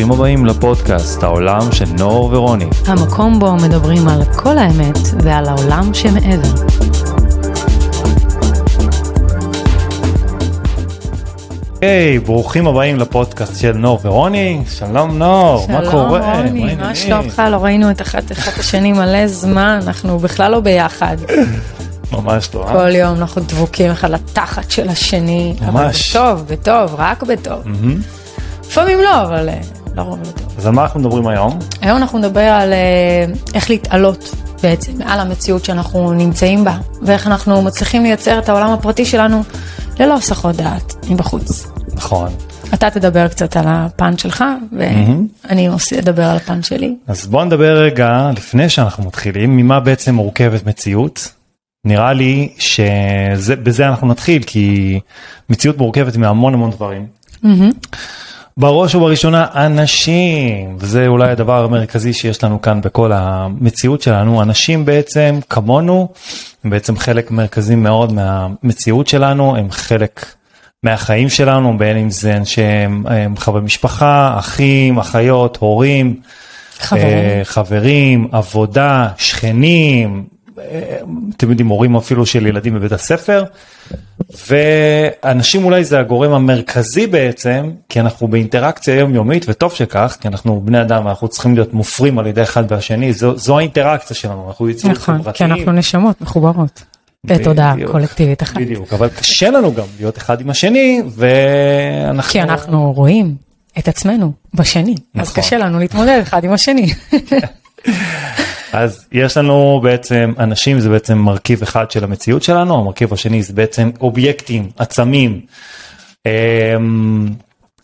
ברוכים הבאים לפודקאסט העולם של נור ורוני. המקום בו מדברים על כל האמת ועל העולם שמעבר. היי, hey, ברוכים הבאים לפודקאסט של נור ורוני. שלום נור, שלום, מה קורה? שלום רוני, מה שלומך? לא ראינו את אחת, אחת השני מלא זמן, אנחנו בכלל לא ביחד. ממש טוב. אה? כל יום אנחנו דבוקים אחד לתחת של השני. ממש. אבל בטוב, בטוב, רק בטוב. לפעמים לא, אבל לרוב בטוב. אז על מה אנחנו מדברים היום? היום אנחנו נדבר על אה, איך להתעלות בעצם מעל המציאות שאנחנו נמצאים בה, ואיך אנחנו מצליחים לייצר את העולם הפרטי שלנו ללא הסחות דעת מבחוץ. נכון. אתה תדבר קצת על הפן שלך, ואני אדבר על הפן שלי. אז בוא נדבר רגע, לפני שאנחנו מתחילים, ממה בעצם מורכבת מציאות. נראה לי שבזה אנחנו נתחיל, כי מציאות מורכבת מהמון המון דברים. בראש ובראשונה אנשים, וזה אולי הדבר המרכזי שיש לנו כאן בכל המציאות שלנו, אנשים בעצם כמונו, הם בעצם חלק מרכזי מאוד מהמציאות שלנו, הם חלק מהחיים שלנו, בין אם זה אנשי חברי משפחה, אחים, אחיות, הורים, חברים. אה, חברים, עבודה, שכנים, אתם יודעים, הורים אפילו של ילדים בבית הספר, ואנשים אולי זה הגורם המרכזי בעצם, כי אנחנו באינטראקציה יומיומית, וטוב שכך, כי אנחנו בני אדם, אנחנו צריכים להיות מופרים על ידי אחד והשני, זו, זו האינטראקציה שלנו, אנחנו יצורים נכון, כי חברתיים. אנחנו נשמות מחוברות. בתודעה קולקטיבית אחת. בדיוק, אבל קשה לנו גם להיות אחד עם השני, ואנחנו... כי אנחנו רואים את עצמנו בשני, אז נכון. קשה לנו להתמודד אחד עם השני. אז יש לנו בעצם אנשים זה בעצם מרכיב אחד של המציאות שלנו המרכיב השני זה בעצם אובייקטים עצמים. אמ,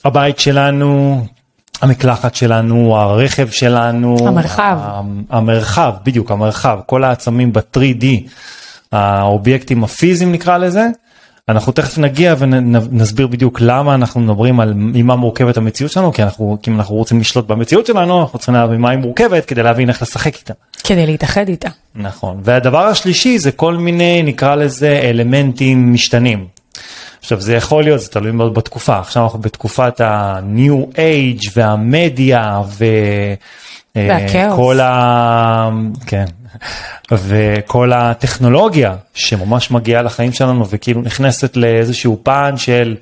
הבית שלנו המקלחת שלנו הרכב שלנו המרחב. המרחב בדיוק המרחב כל העצמים ב-3D האובייקטים הפיזיים נקרא לזה. אנחנו תכף נגיע ונסביר בדיוק למה אנחנו מדברים על ממה מורכבת המציאות שלנו כי אנחנו כי אם אנחנו רוצים לשלוט במציאות שלנו אנחנו צריכים להבין מה היא מורכבת כדי להבין איך לשחק איתה. כדי להתאחד איתה. נכון והדבר השלישי זה כל מיני נקרא לזה אלמנטים משתנים. עכשיו זה יכול להיות זה תלוי מאוד בתקופה עכשיו אנחנו בתקופת ה-new age והמדיה ו... אה, והכאוס. כל ה... כן. וכל הטכנולוגיה שממש מגיעה לחיים שלנו וכאילו נכנסת לאיזשהו פן של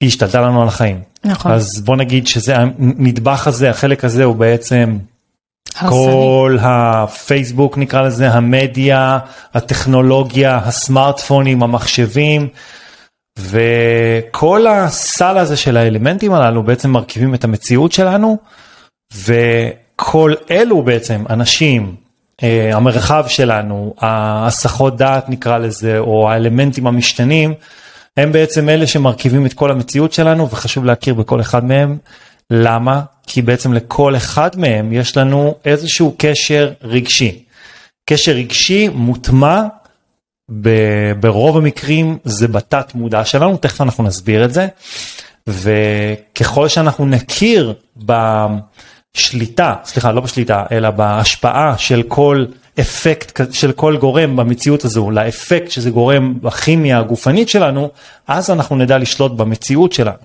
היא השתלטה לנו על החיים. נכון. אז בוא נגיד שזה הנדבך הזה החלק הזה הוא בעצם הרסני. כל הפייסבוק נקרא לזה, המדיה, הטכנולוגיה, הסמארטפונים, המחשבים, וכל הסל הזה של האלמנטים הללו בעצם מרכיבים את המציאות שלנו, וכל אלו בעצם אנשים, אה, המרחב שלנו, ההסחות דעת נקרא לזה, או האלמנטים המשתנים, הם בעצם אלה שמרכיבים את כל המציאות שלנו, וחשוב להכיר בכל אחד מהם. למה? כי בעצם לכל אחד מהם יש לנו איזשהו קשר רגשי. קשר רגשי מוטמע ב- ברוב המקרים זה בתת מודע שלנו, תכף אנחנו נסביר את זה. וככל שאנחנו נכיר בשליטה, סליחה לא בשליטה, אלא בהשפעה של כל אפקט של כל גורם במציאות הזו לאפקט שזה גורם בכימיה הגופנית שלנו, אז אנחנו נדע לשלוט במציאות שלנו.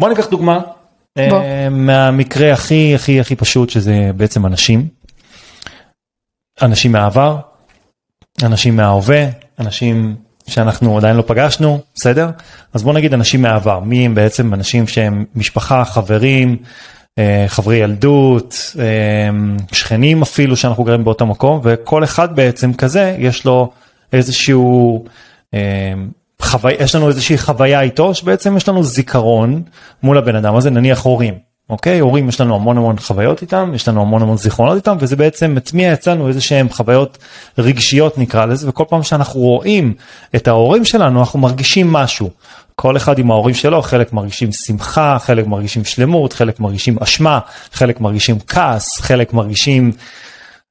בוא ניקח דוגמה בוא. אה, מהמקרה הכי הכי הכי פשוט שזה בעצם אנשים. אנשים מהעבר, אנשים מההווה, אנשים שאנחנו עדיין לא פגשנו, בסדר? אז בוא נגיד אנשים מהעבר, מי הם בעצם אנשים שהם משפחה, חברים, חברי ילדות, אה, שכנים אפילו שאנחנו גרים באותו מקום, וכל אחד בעצם כזה יש לו איזשהו אה, חווי, יש לנו איזושהי חוויה איתו שבעצם יש לנו זיכרון מול הבן אדם הזה נניח הורים אוקיי הורים יש לנו המון המון חוויות איתם יש לנו המון המון זיכרונות איתם וזה בעצם מטמיע אצלנו איזה שהם חוויות רגשיות נקרא לזה וכל פעם שאנחנו רואים את ההורים שלנו אנחנו מרגישים משהו. כל אחד עם ההורים שלו חלק מרגישים שמחה חלק מרגישים שלמות חלק מרגישים אשמה חלק מרגישים כעס חלק מרגישים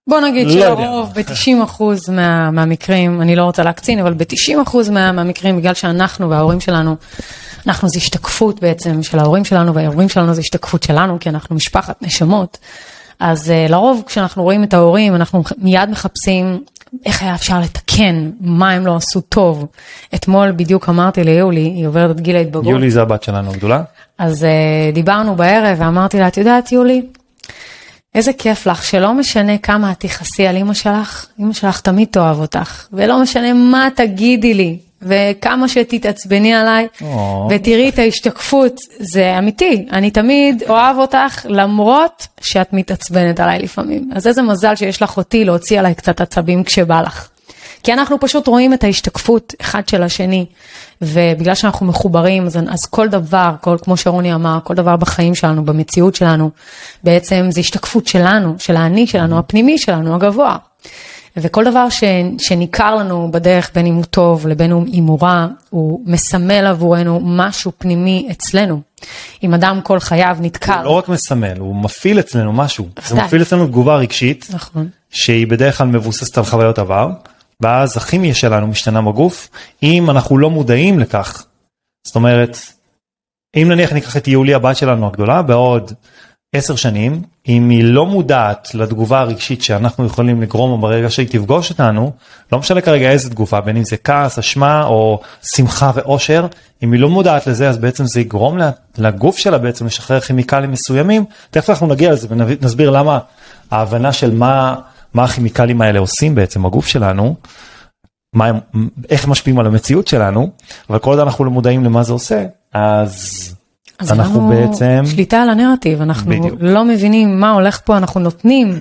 בוא נגיד לא. שלרוב ב-90% מה, מהמקרים, אני לא רוצה להקצין, אבל ב-90% מה, מהמקרים, בגלל שאנחנו וההורים שלנו, אנחנו זה השתקפות בעצם של ההורים שלנו, וההורים שלנו זה השתקפות שלנו, כי אנחנו משפחת נשמות. אז uh, לרוב כשאנחנו רואים את ההורים, אנחנו מיד מחפשים איך היה אפשר לתקן, מה הם לא עשו טוב. אתמול בדיוק אמרתי ליולי, היא עוברת את גיל ההתבגרות. יולי זה הבת שלנו הגדולה. אז uh, דיברנו בערב ואמרתי לה, את יודעת יולי, איזה כיף לך שלא משנה כמה את תכעסי על אימא שלך, אימא שלך תמיד תאהב אותך, ולא משנה מה תגידי לי, וכמה שתתעצבני עליי, או. ותראי את ההשתקפות, זה אמיתי, אני תמיד אוהב אותך למרות שאת מתעצבנת עליי לפעמים. אז איזה מזל שיש לך אותי להוציא עליי קצת עצבים כשבא לך. כי אנחנו פשוט רואים את ההשתקפות אחד של השני, ובגלל שאנחנו מחוברים, אז, אז כל דבר, כל, כמו שרוני אמר, כל דבר בחיים שלנו, במציאות שלנו, בעצם זה השתקפות שלנו, של האני שלנו, הפנימי שלנו, הגבוה. וכל דבר ש, שניכר לנו בדרך, בין אם הוא טוב לבין אם הוא רע, הוא מסמל עבורנו משהו פנימי אצלנו. אם אדם כל חייו נתקל. לא רק מסמל, הוא מפעיל אצלנו משהו. זה. מפעיל אצלנו תגובה רגשית, נכון. שהיא בדרך כלל מבוססת על חוויות עבר, ואז הכימיה שלנו משתנה בגוף, אם אנחנו לא מודעים לכך. זאת אומרת, אם נניח ניקח את יולי הבת שלנו הגדולה, בעוד עשר שנים, אם היא לא מודעת לתגובה הרגשית שאנחנו יכולים לגרום ברגע שהיא תפגוש אותנו, לא משנה כרגע איזה תגובה, בין אם זה כעס, אשמה או שמחה ואושר, אם היא לא מודעת לזה אז בעצם זה יגרום לה- לגוף שלה בעצם לשחרר כימיקלים מסוימים, תכף אנחנו נגיע לזה ונסביר למה ההבנה של מה, מה הכימיקלים האלה עושים בעצם בגוף שלנו, מה הם, איך משפיעים על המציאות שלנו, אבל כל עוד אנחנו לא מודעים למה זה עושה, אז אז אנחנו בעצם... שליטה על הנרטיב, אנחנו בדיוק. לא מבינים מה הולך פה, אנחנו נותנים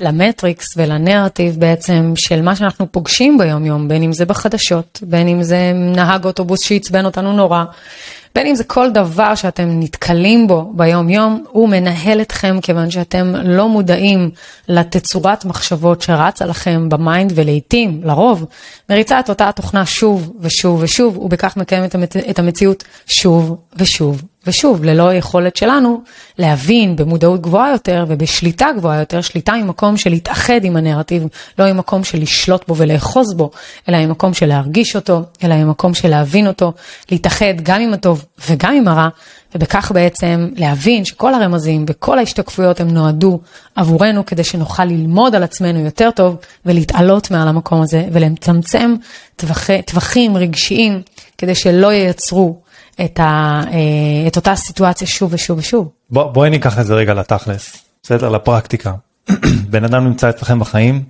למטריקס ולנרטיב בעצם של מה שאנחנו פוגשים ביום יום, בין אם זה בחדשות, בין אם זה נהג אוטובוס שעצבן אותנו נורא, בין אם זה כל דבר שאתם נתקלים בו ביום יום, הוא מנהל אתכם כיוון שאתם לא מודעים תצורת מחשבות שרצה לכם ב mind ולעיתים, לרוב, מריצה את אותה התוכנה שוב ושוב ושוב, ובכך המצ... את המציאות שוב ושוב ושוב, ללא היכולת שלנו להבין במודעות גבוהה יותר ובשליטה גבוהה יותר, שליטה ממקום של להתאחד עם הנרטיב, לא ממקום של לשלוט בו ולאחוז בו, אלא ממקום של להרגיש אותו, אלא ממקום של להבין אותו, להתאחד גם עם הטוב וגם עם הרע, ובכך בעצם להבין שכל הרמזים וכל ההשתקפויות הם נועדו עבורנו כדי שנוכל ללמוד על עצמנו יותר טוב ולהתעלות מעל המקום הזה ולצמצם טווחי, טווחים רגשיים כדי שלא ייצרו את, ה, אה, את אותה סיטואציה שוב ושוב ושוב. בוא, בואי ניקח את זה רגע לתכלס, בסדר? לפרקטיקה. בן אדם נמצא אצלכם בחיים,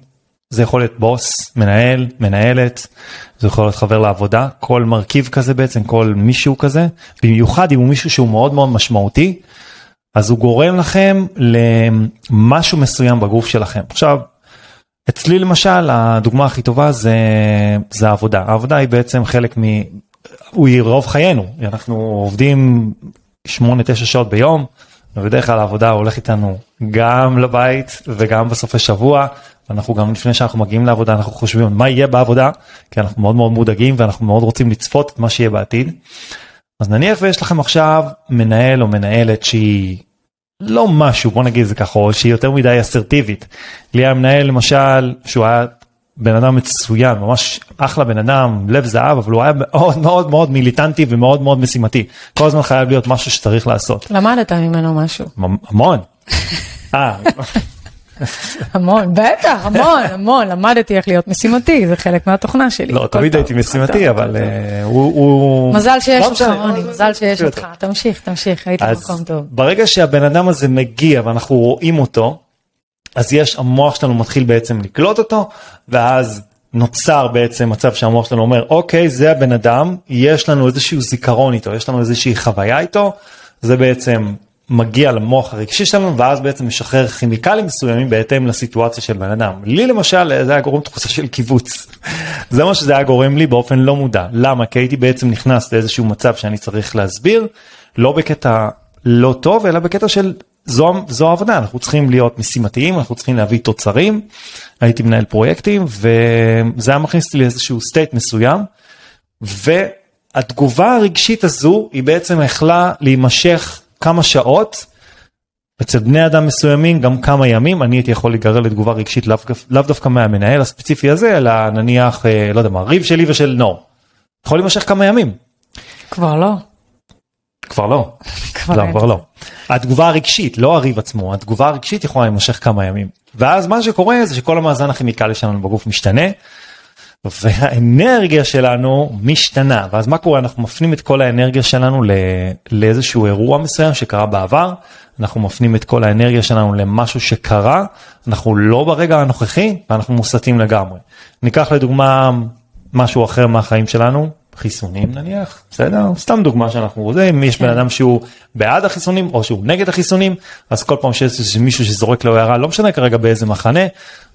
זה יכול להיות בוס, מנהל, מנהלת, זה יכול להיות חבר לעבודה, כל מרכיב כזה בעצם, כל מישהו כזה, במיוחד אם הוא מישהו שהוא מאוד מאוד משמעותי, אז הוא גורם לכם למשהו מסוים בגוף שלכם. עכשיו, אצלי למשל, הדוגמה הכי טובה זה, זה העבודה. העבודה היא בעצם חלק מ... הוא רוב חיינו, אנחנו עובדים 8-9 שעות ביום, ובדרך כלל העבודה הולך איתנו גם לבית וגם בסופי שבוע. אנחנו גם לפני שאנחנו מגיעים לעבודה אנחנו חושבים מה יהיה בעבודה כי אנחנו מאוד מאוד מודאגים ואנחנו מאוד רוצים לצפות את מה שיהיה בעתיד. אז נניח ויש לכם עכשיו מנהל או מנהלת שהיא לא משהו בוא נגיד זה ככה או שהיא יותר מדי אסרטיבית. לי היה מנהל למשל שהוא היה בן אדם מצוין ממש אחלה בן אדם לב זהב אבל הוא היה מאוד מאוד מאוד מיליטנטי ומאוד מאוד משימתי כל הזמן חייב להיות משהו שצריך לעשות למדת ממנו משהו. המון. אה, המון, בטח, המון, המון, למדתי איך להיות משימתי, זה חלק מהתוכנה שלי. לא תמיד הייתי משימתי אבל אה, הוא- מזל שיש לא אותך. רוני, מזל שיש אותך, תמשיך, תמשיך, היית במקום טוב. ברגע שהבן אדם הזה מגיע ואנחנו רואים אותו, אז יש, המוח שלנו מתחיל בעצם לקלוט אותו, ואז נוצר בעצם מצב שהמוח שלנו אומר, אוקיי, זה הבן אדם, יש לנו איזשהו זיכרון איתו, יש לנו איזושהי חוויה איתו, זה בעצם מגיע למוח הרגשי שלנו, ואז בעצם משחרר כימיקלים מסוימים בהתאם לסיטואציה של בן אדם. לי למשל, זה היה גורם תחושה של קיבוץ. זה מה שזה היה גורם לי באופן לא מודע. למה? כי הייתי בעצם נכנס לאיזשהו מצב שאני צריך להסביר, לא בקטע לא טוב, אלא בקטע של זו, זו העבודה, אנחנו צריכים להיות משימתיים, אנחנו צריכים להביא תוצרים. הייתי מנהל פרויקטים, וזה היה מכניס אותי לאיזשהו סטייט מסוים, והתגובה הרגשית הזו היא בעצם יכלה להימשך כמה שעות. אצל בני אדם מסוימים גם כמה ימים אני הייתי יכול להיגרר לתגובה רגשית לאו, לאו דווקא מהמנהל הספציפי הזה אלא נניח אה, לא יודע מה ריב שלי ושל נור. יכול להימשך כמה ימים. כבר לא. כבר לא. כבר לא. כבר לא. התגובה הרגשית, לא הריב עצמו, התגובה הרגשית יכולה להימשך כמה ימים. ואז מה שקורה זה שכל המאזן הכימיקלי שלנו בגוף משתנה. והאנרגיה שלנו משתנה ואז מה קורה אנחנו מפנים את כל האנרגיה שלנו לאיזשהו אירוע מסוים שקרה בעבר אנחנו מפנים את כל האנרגיה שלנו למשהו שקרה אנחנו לא ברגע הנוכחי ואנחנו מוסטים לגמרי. ניקח לדוגמה משהו אחר מהחיים שלנו חיסונים נניח, בסדר? סתם דוגמה שאנחנו רוצים, אם יש בן כן. אדם שהוא בעד החיסונים או שהוא נגד החיסונים, אז כל פעם שיש מישהו שזורק לו הערה, לא משנה כרגע באיזה מחנה,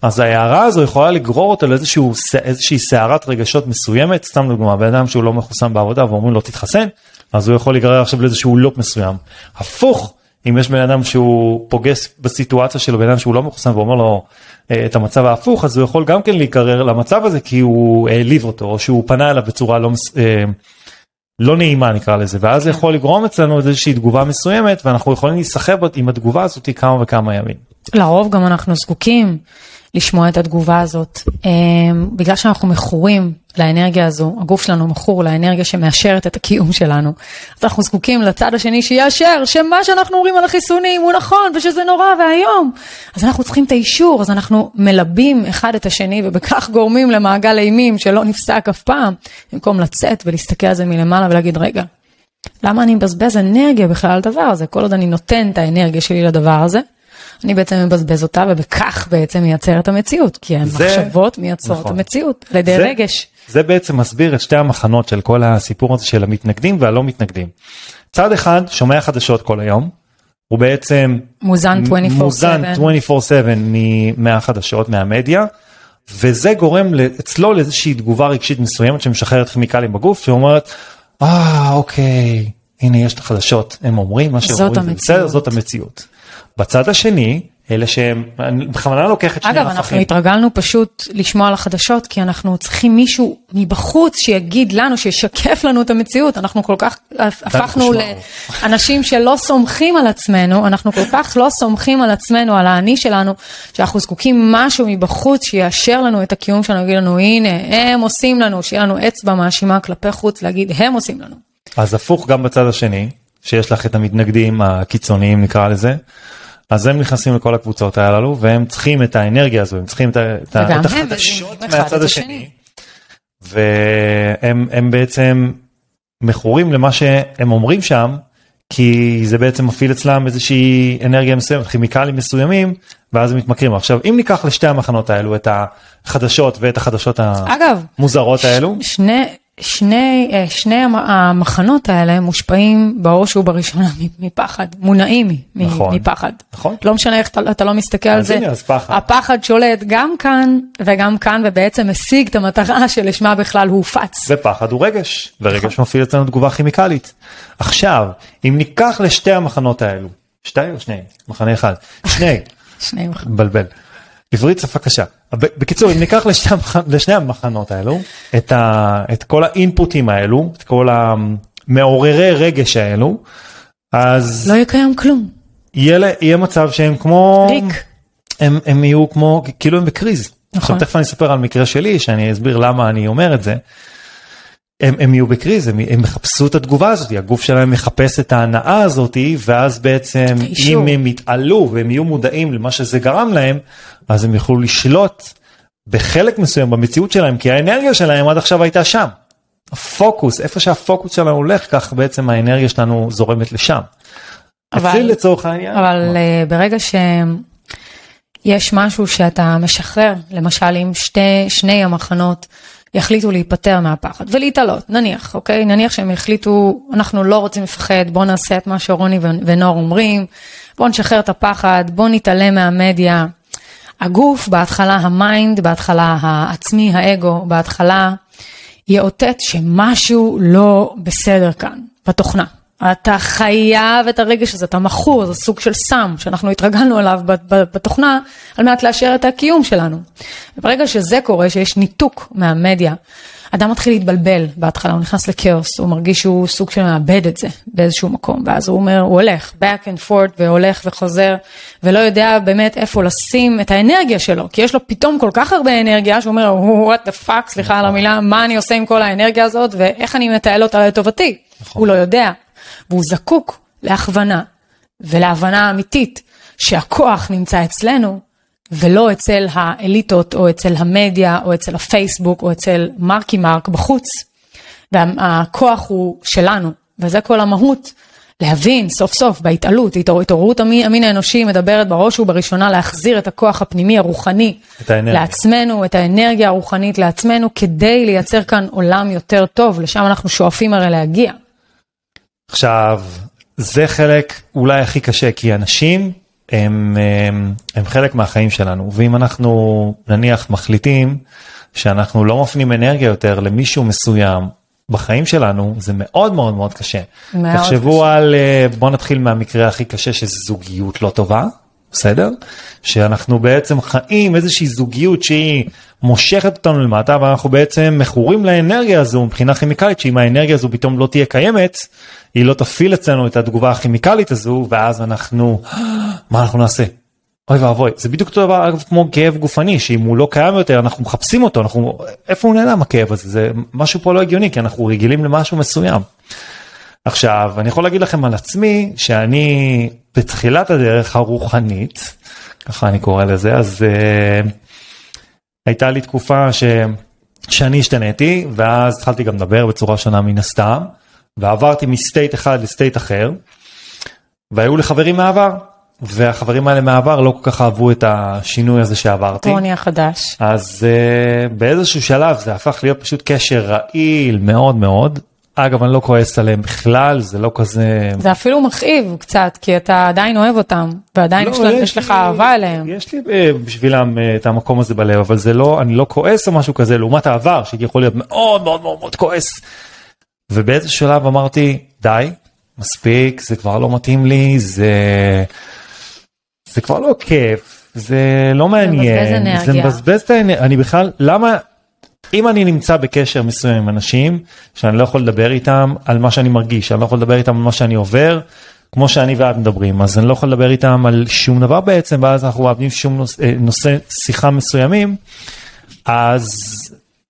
אז ההערה הזו יכולה לגרור אותו לאיזושהי סערת רגשות מסוימת, סתם דוגמה, בן אדם שהוא לא מחוסן בעבודה ואומרים לו תתחסן, אז הוא יכול להיגרר עכשיו לאיזשהו לופ מסוים. הפוך, אם יש בן אדם שהוא פוגש בסיטואציה שלו בן אדם שהוא לא מחוסן ואומר לו אה, את המצב ההפוך אז הוא יכול גם כן להיגרר למצב הזה כי הוא העליב אותו או שהוא פנה אליו בצורה לא, אה, לא נעימה נקרא לזה ואז זה יכול לגרום אצלנו איזושהי תגובה מסוימת ואנחנו יכולים להיסחב עם התגובה הזאת כמה וכמה ימים. לרוב גם אנחנו זקוקים לשמוע את התגובה הזאת. אמ, בגלל שאנחנו מכורים לאנרגיה הזו, הגוף שלנו מכור לאנרגיה שמאשרת את הקיום שלנו, אז אנחנו זקוקים לצד השני שיאשר שמה שאנחנו אומרים על החיסונים הוא נכון ושזה נורא ואיום. אז אנחנו צריכים את האישור, אז אנחנו מלבים אחד את השני ובכך גורמים למעגל אימים שלא נפסק אף פעם, במקום לצאת ולהסתכל על זה מלמעלה ולהגיד רגע, למה אני מבזבז אנרגיה בכלל על הדבר הזה? כל עוד אני נותן את האנרגיה שלי לדבר הזה, אני בעצם מבזבז אותה ובכך בעצם מייצר את המציאות, כי המחשבות מייצרות נכון. את המציאות על ידי רגש. זה בעצם מסביר את שתי המחנות של כל הסיפור הזה של המתנגדים והלא מתנגדים. צד אחד שומע חדשות כל היום, הוא בעצם מוזן 24/7 מוזן 24/7 מהחדשות מהמדיה. וזה גורם אצלו לאיזושהי תגובה רגשית מסוימת שמשחררת כימיקלים בגוף שאומרת אה אוקיי הנה יש את החדשות הם אומרים מה שהם אומרים זאת המציאות. בצד השני אלה שהם אני בכוונה לוקח את שני אגב אנחנו התרגלנו פשוט לשמוע על החדשות כי אנחנו צריכים מישהו מבחוץ שיגיד לנו שישקף לנו את המציאות אנחנו כל כך הפכנו לאנשים שלא סומכים על עצמנו אנחנו כל כך לא סומכים על עצמנו על האני שלנו שאנחנו זקוקים משהו מבחוץ שיאשר לנו את הקיום שלנו יגיד לנו הנה הם עושים לנו שיהיה לנו אצבע מאשימה כלפי חוץ להגיד הם עושים לנו. אז הפוך גם בצד השני שיש לך את המתנגדים הקיצוניים נקרא לזה. אז הם נכנסים לכל הקבוצות הללו והם צריכים את האנרגיה הזו הם צריכים את, החדשות מהצד השני. והם בעצם מכורים למה שהם אומרים שם כי זה בעצם מפעיל אצלם איזושהי אנרגיה מסוימת כימיקלים מסוימים ואז הם מתמכרים עכשיו אם ניקח לשתי המחנות האלו את החדשות ואת החדשות אגב, המוזרות האלו שני שני, אה, שני המחנות האלה מושפעים בראש ובראשונה מפחד, מונעים נכון, מפחד. נכון. לא משנה איך אתה, אתה לא מסתכל על זה. הנה, פחד. הפחד שולט גם כאן וגם כאן ובעצם משיג את המטרה שלשמה בכלל הוא הופץ. ופחד הוא רגש, ורגש נכון. מפעיל אצלנו תגובה כימיקלית. עכשיו, אם ניקח לשתי המחנות האלו, שתי או שני? מחנה אחד. שני. שני מחנות. מבלבל. עברית שפה קשה. בקיצור אם ניקח לשני, לשני המחנות האלו את, ה, את כל האינפוטים האלו את כל המעוררי רגש האלו אז לא יקיים כלום. יהיה, יהיה מצב שהם כמו ריק. הם, הם יהיו כמו כאילו הם בקריז. נכון. עכשיו תכף אני אספר על מקרה שלי שאני אסביר למה אני אומר את זה. הם, הם יהיו בקריז, הם, הם יחפשו את התגובה הזאת, הגוף שלהם מחפש את ההנאה הזאת, ואז בעצם. אם הם יתעלו והם יהיו מודעים למה שזה גרם להם, אז הם יוכלו לשלוט בחלק מסוים במציאות שלהם, כי האנרגיה שלהם עד עכשיו הייתה שם. הפוקוס, איפה שהפוקוס שלנו הולך, כך בעצם האנרגיה שלנו זורמת לשם. אבל, לצורך העניין. אבל uh, ברגע שיש משהו שאתה משחרר, למשל שתי, שני המחנות, יחליטו להיפטר מהפחד ולהתעלות, נניח, אוקיי? נניח שהם יחליטו, אנחנו לא רוצים לפחד, בואו נעשה את מה שרוני ונור אומרים, בואו נשחרר את הפחד, בואו נתעלם מהמדיה. הגוף, בהתחלה ה mind, בהתחלה העצמי, האגו, בהתחלה יאותת שמשהו לא בסדר כאן, בתוכנה. אתה חייב את הרגש הזה, אתה מכור, זה סוג של סם שאנחנו התרגלנו אליו בתוכנה על מנת לאשר את הקיום שלנו. ברגע שזה קורה, שיש ניתוק מהמדיה, אדם מתחיל להתבלבל בהתחלה, הוא נכנס לכאוס, הוא מרגיש שהוא סוג של מאבד את זה באיזשהו מקום, ואז הוא אומר, הוא הולך back and forth והולך וחוזר, ולא יודע באמת איפה לשים את האנרגיה שלו, כי יש לו פתאום כל כך הרבה אנרגיה, שהוא אומר, what the fuck, סליחה על המילה, מה אני עושה עם כל האנרגיה הזאת, ואיך אני מתעל אותה לטובתי, נכון. הוא לא יודע. והוא זקוק להכוונה ולהבנה אמיתית שהכוח נמצא אצלנו ולא אצל האליטות, או אצל המדיה, או אצל הפייסבוק, או אצל מרקי מרק בחוץ. והכוח הוא שלנו, וזה כל המהות. להבין סוף סוף בהתעלות, התעוררות המין האנושי מדברת בראש ובראשונה להחזיר את הכוח הפנימי הרוחני את האנרגיה. לעצמנו, את האנרגיה הרוחנית לעצמנו, כדי לייצר כאן עולם יותר טוב, לשם אנחנו שואפים הרי להגיע. עכשיו, זה חלק אולי הכי קשה, כי אנשים הם, הם, הם חלק מהחיים שלנו, ואם אנחנו נניח מחליטים שאנחנו לא מפנים אנרגיה יותר למישהו מסוים בחיים שלנו, זה מאוד מאוד מאוד קשה. מאוד תחשבו קשה. על, אה, בוא נתחיל מהמקרה הכי קשה, שזה זוגיות לא טובה, בסדר? שאנחנו בעצם חיים איזושהי זוגיות שהיא מושכת אותנו למטה, ואנחנו בעצם מכורים לאנרגיה הזו מבחינה כימיקלית, שאם האנרגיה הזו פתאום לא תהיה קיימת, היא לא תפעיל אצלנו את התגובה הכימיקלית הזו, ואז אנחנו, מה אנחנו נעשה? אוי ואבוי, זה בדיוק אותו דבר אגב כמו כאב גופני, שאם הוא לא קיים יותר אנחנו מחפשים אותו, אנחנו, איפה הוא נעלם הכאב הזה, זה משהו פה לא הגיוני, כי אנחנו רגילים למשהו מסוים. עכשיו, אני יכול להגיד לכם על עצמי, שאני בתחילת הדרך הרוחנית, ככה אני קורא לזה, אז uh, הייתה לי תקופה ש... שאני השתניתי, ואז התחלתי גם לדבר בצורה שונה מן הסתם, ועברתי מסטייט אחד לסטייט אחר, והיו לי חברים מהעבר, והחברים האלה מהעבר לא כל כך אהבו את השינוי הזה שעברתי. טוני החדש. אז uh, באיזשהו שלב זה הפך להיות פשוט קשר רעיל מאוד מאוד. אגב, אני לא כועס עליהם בכלל, זה לא כזה... זה אפילו מכאיב קצת, כי אתה עדיין אוהב אותם, ועדיין יש, לא, לה- יש לך אהבה אליהם. יש לי אה, בשבילם אה, את המקום הזה בלב, אבל זה לא, אני לא כועס או משהו כזה, לעומת העבר, שהייתי יכול להיות מאוד מאוד מאוד מאוד כועס. ובאיזה שלב אמרתי, די, מספיק, זה כבר לא מתאים לי, זה... זה כבר לא כיף, זה לא מעניין. זה מבזבז את האנרגיה, אני בכלל, למה, אם אני נמצא בקשר מסוים עם אנשים, שאני לא יכול לדבר איתם על מה שאני מרגיש, אני לא יכול לדבר איתם על מה שאני עובר, כמו שאני ואת מדברים, אז אני לא יכול לדבר איתם על שום דבר בעצם, ואז אנחנו מאבדים שום נושא, אה, נושא שיחה מסוימים, אז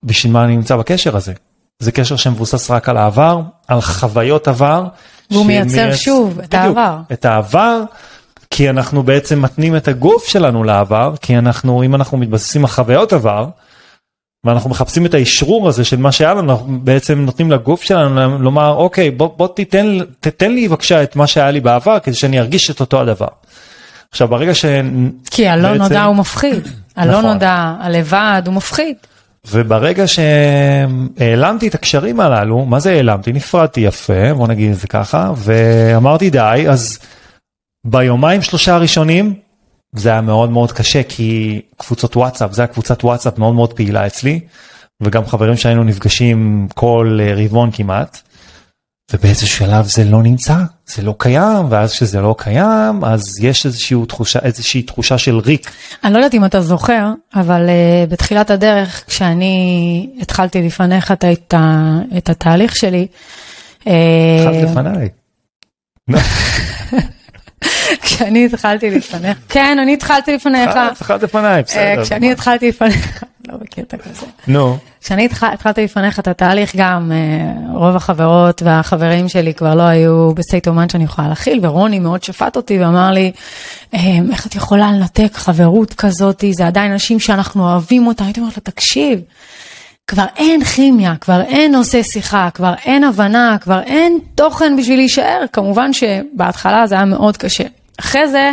בשביל מה אני נמצא בקשר הזה? זה קשר שמבוסס רק על העבר, על חוויות עבר. והוא מייצר שוב את בדיוק, העבר. את העבר, כי אנחנו בעצם מתנים את הגוף שלנו לעבר, כי אנחנו, אם אנחנו מתבססים על חוויות עבר, ואנחנו מחפשים את האשרור הזה של מה שהיה לנו, אנחנו בעצם נותנים לגוף שלנו לומר, אוקיי, בוא, בוא תיתן, תתן לי בבקשה את מה שהיה לי בעבר, כדי שאני ארגיש את אותו הדבר. עכשיו, ברגע ש... כי הלא בעצם- נודע הוא מפחיד. הלא נכון. נודע, הלבד הוא מפחיד. וברגע שהעלמתי את הקשרים הללו, מה זה העלמתי? נפרדתי יפה, בוא נגיד את זה ככה, ואמרתי די, אז ביומיים שלושה הראשונים זה היה מאוד מאוד קשה, כי קבוצות וואטסאפ, זה היה קבוצת וואטסאפ מאוד מאוד פעילה אצלי, וגם חברים שהיינו נפגשים כל אה, רבעון כמעט, ובאיזה שלב זה לא נמצא, זה לא קיים, ואז כשזה לא קיים, אז יש איזושהי תחושה, איזושהי תחושה של ריק. אני לא יודעת אם אתה זוכר, אבל uh, בתחילת הדרך, כשאני התחלתי לפניך את, את, את התהליך שלי, אה, התחלת לפניי. כשאני התחלתי לפניך, כן, אני התחלתי לפניך, התחלת לפניי, אה, בסדר. כשאני התחלתי לפניך, לא בקטע כזה. נו. כשאני התח- התחלתי לפניך את התהליך גם, אה, רוב החברות והחברים שלי כבר לא היו ב state of mind שאני יכולה להכיל, ורוני מאוד שפט אותי ואמר לי, "אה, איך את יכולה לנתק חברות כזאת, זה עדיין אנשים שאנחנו אוהבים אותם, הייתי אומרת לו, תקשיב, כבר אין כימיה, כבר אין נושא שיחה, כבר אין הבנה, כבר אין תוכן בשביל להישאר. כמובן שבהתחלה זה היה מאוד קשה. אחרי זה,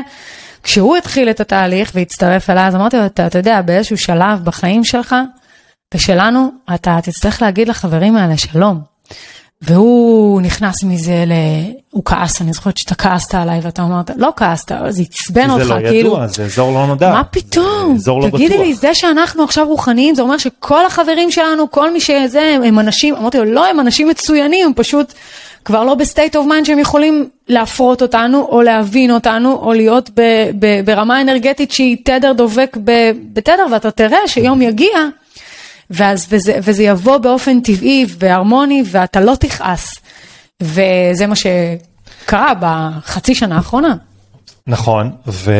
כשהוא התחיל את התהליך והצטרף אליי, אז אמרתי לו, אתה, אתה יודע, באיזשהו שלב בחיים שלך ושלנו, אתה תצטרך להגיד לחברים האלה שלום. והוא נכנס מזה ל... הוא כעס, אני זוכרת שאתה כעסת עליי ואתה אמרת, לא כעסת, אבל זה עצבן אותך, זה לא כאילו, ידוע, זה אזור לא נודע. מה פתאום? זה אזור לא תגידי בטוח. לי, זה שאנחנו עכשיו רוחניים, זה אומר שכל החברים שלנו, כל מי שזה, הם אנשים, אמרתי לו, לא, הם אנשים מצוינים, הם פשוט כבר לא ב state of mind שהם יכולים להפרות אותנו, או להבין אותנו, או להיות ב, ב, ברמה אנרגטית שהיא תדר דובק בתדר, ואתה תראה שיום יגיע, ואז, וזה, וזה יבוא באופן טבעי והרמוני, ואתה לא תכעס. וזה מה שקרה בחצי שנה האחרונה. נכון, ו...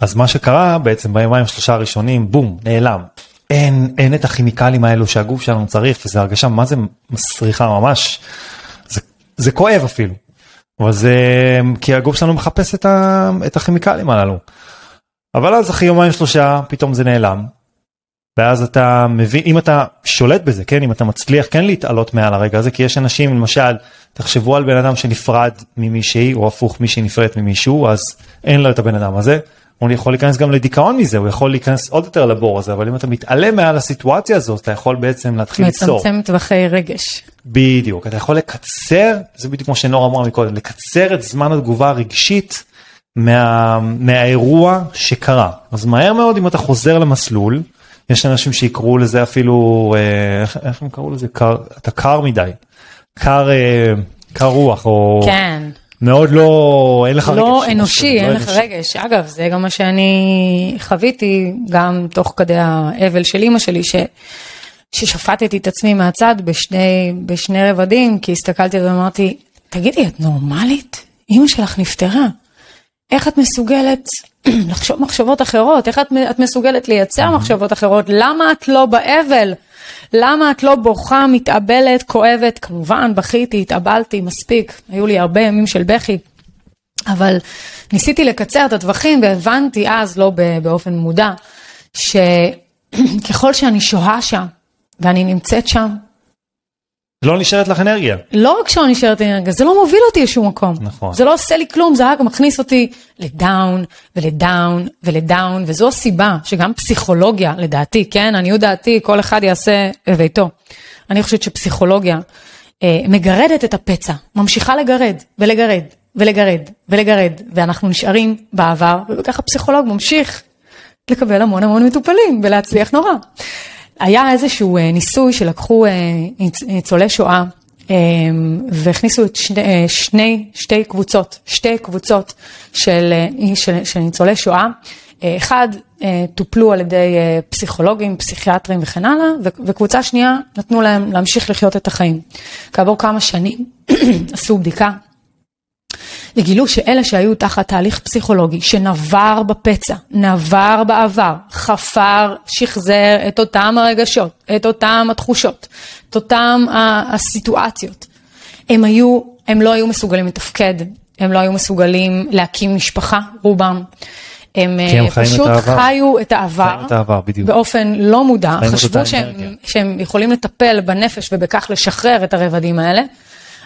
אז מה שקרה בעצם ביומיים שלושה הראשונים, בום, נעלם. אין, אין את הכימיקלים האלו שהגוף שלנו צריך, וזו הרגשה מה זה מסריחה ממש, זה, זה כואב אפילו. אבל זה כי הגוף שלנו מחפש את, ה, את הכימיקלים הללו. אבל אז אחרי יומיים שלושה פתאום זה נעלם. ואז אתה מבין אם אתה שולט בזה כן אם אתה מצליח כן להתעלות מעל הרגע הזה כי יש אנשים למשל תחשבו על בן אדם שנפרד ממישהי או הפוך מישהי נפרדת ממישהו אז אין לו את הבן אדם הזה. הוא יכול להיכנס גם לדיכאון מזה הוא יכול להיכנס עוד יותר לבור הזה אבל אם אתה מתעלם מעל הסיטואציה הזאת אתה יכול בעצם להתחיל ליצור. מצמצם טווחי רגש. בדיוק אתה יכול לקצר זה בדיוק כמו שנור אמרה מקודם לקצר את זמן התגובה הרגשית מה, מהאירוע שקרה אז מהר מאוד אם אתה חוזר למסלול יש אנשים שיקראו לזה אפילו אה, איך, איך הם קראו לזה קר, אתה קר מדי קר אה, קר רוח או כן. מאוד לא אין לך לא רגש, אנושי, לא אין לך אנושי. רגש. אגב, זה גם מה שאני חוויתי, גם תוך כדי האבל של אימא שלי, ש... ששפטתי את עצמי מהצד בשני, בשני רבדים, כי הסתכלתי ואמרתי, תגידי, את נורמלית? אימא שלך נפטרה. איך את מסוגלת לחשוב מחשבות אחרות? איך את, את מסוגלת לייצר מחשבות אחרות? למה את לא באבל? למה את לא בוכה, מתאבלת, כואבת? כמובן, בכיתי, התאבלתי, מספיק. היו לי הרבה ימים של בכי. אבל ניסיתי לקצר את הטווחים והבנתי אז, לא באופן מודע, שככל שאני שוהה שם ואני נמצאת שם, לא נשארת לך אנרגיה. לא רק שלא נשארת אנרגיה, זה לא מוביל אותי לשום מקום. נכון. זה לא עושה לי כלום, זה רק מכניס אותי לדאון ולדאון ולדאון, וזו הסיבה שגם פסיכולוגיה, לדעתי, כן, עניות דעתי, כל אחד יעשה ביתו. אני חושבת שפסיכולוגיה אה, מגרדת את הפצע, ממשיכה לגרד ולגרד ולגרד ולגרד, ואנחנו נשארים בעבר, וככה פסיכולוג ממשיך לקבל המון המון מטופלים ולהצליח נורא. היה איזשהו אה, ניסוי שלקחו אה, ניצ- ניצולי שואה אה, והכניסו את שני, אה, שני, שתי קבוצות, שתי קבוצות של, אה, של, של ניצולי שואה. אה, אחד, אה, טופלו על ידי אה, פסיכולוגים, פסיכיאטרים וכן הלאה, וקבוצה שנייה, נתנו להם להמשיך לחיות את החיים. כעבור כמה שנים עשו בדיקה וגילו שאלה שהיו תחת תהליך פסיכולוגי שנבר בפצע, נבר בעבר, חפר, שחזר את אותם הרגשות, את אותם התחושות, את אותם הסיטואציות. הם היו, הם לא היו מסוגלים לתפקד, הם לא היו מסוגלים להקים משפחה, רובם. הם, הם אה, את פשוט העבר. חיו את העבר, את העבר, בדיוק. באופן לא מודע, את חשבו שהם. שהם יכולים לטפל בנפש ובכך לשחרר את הרבדים האלה,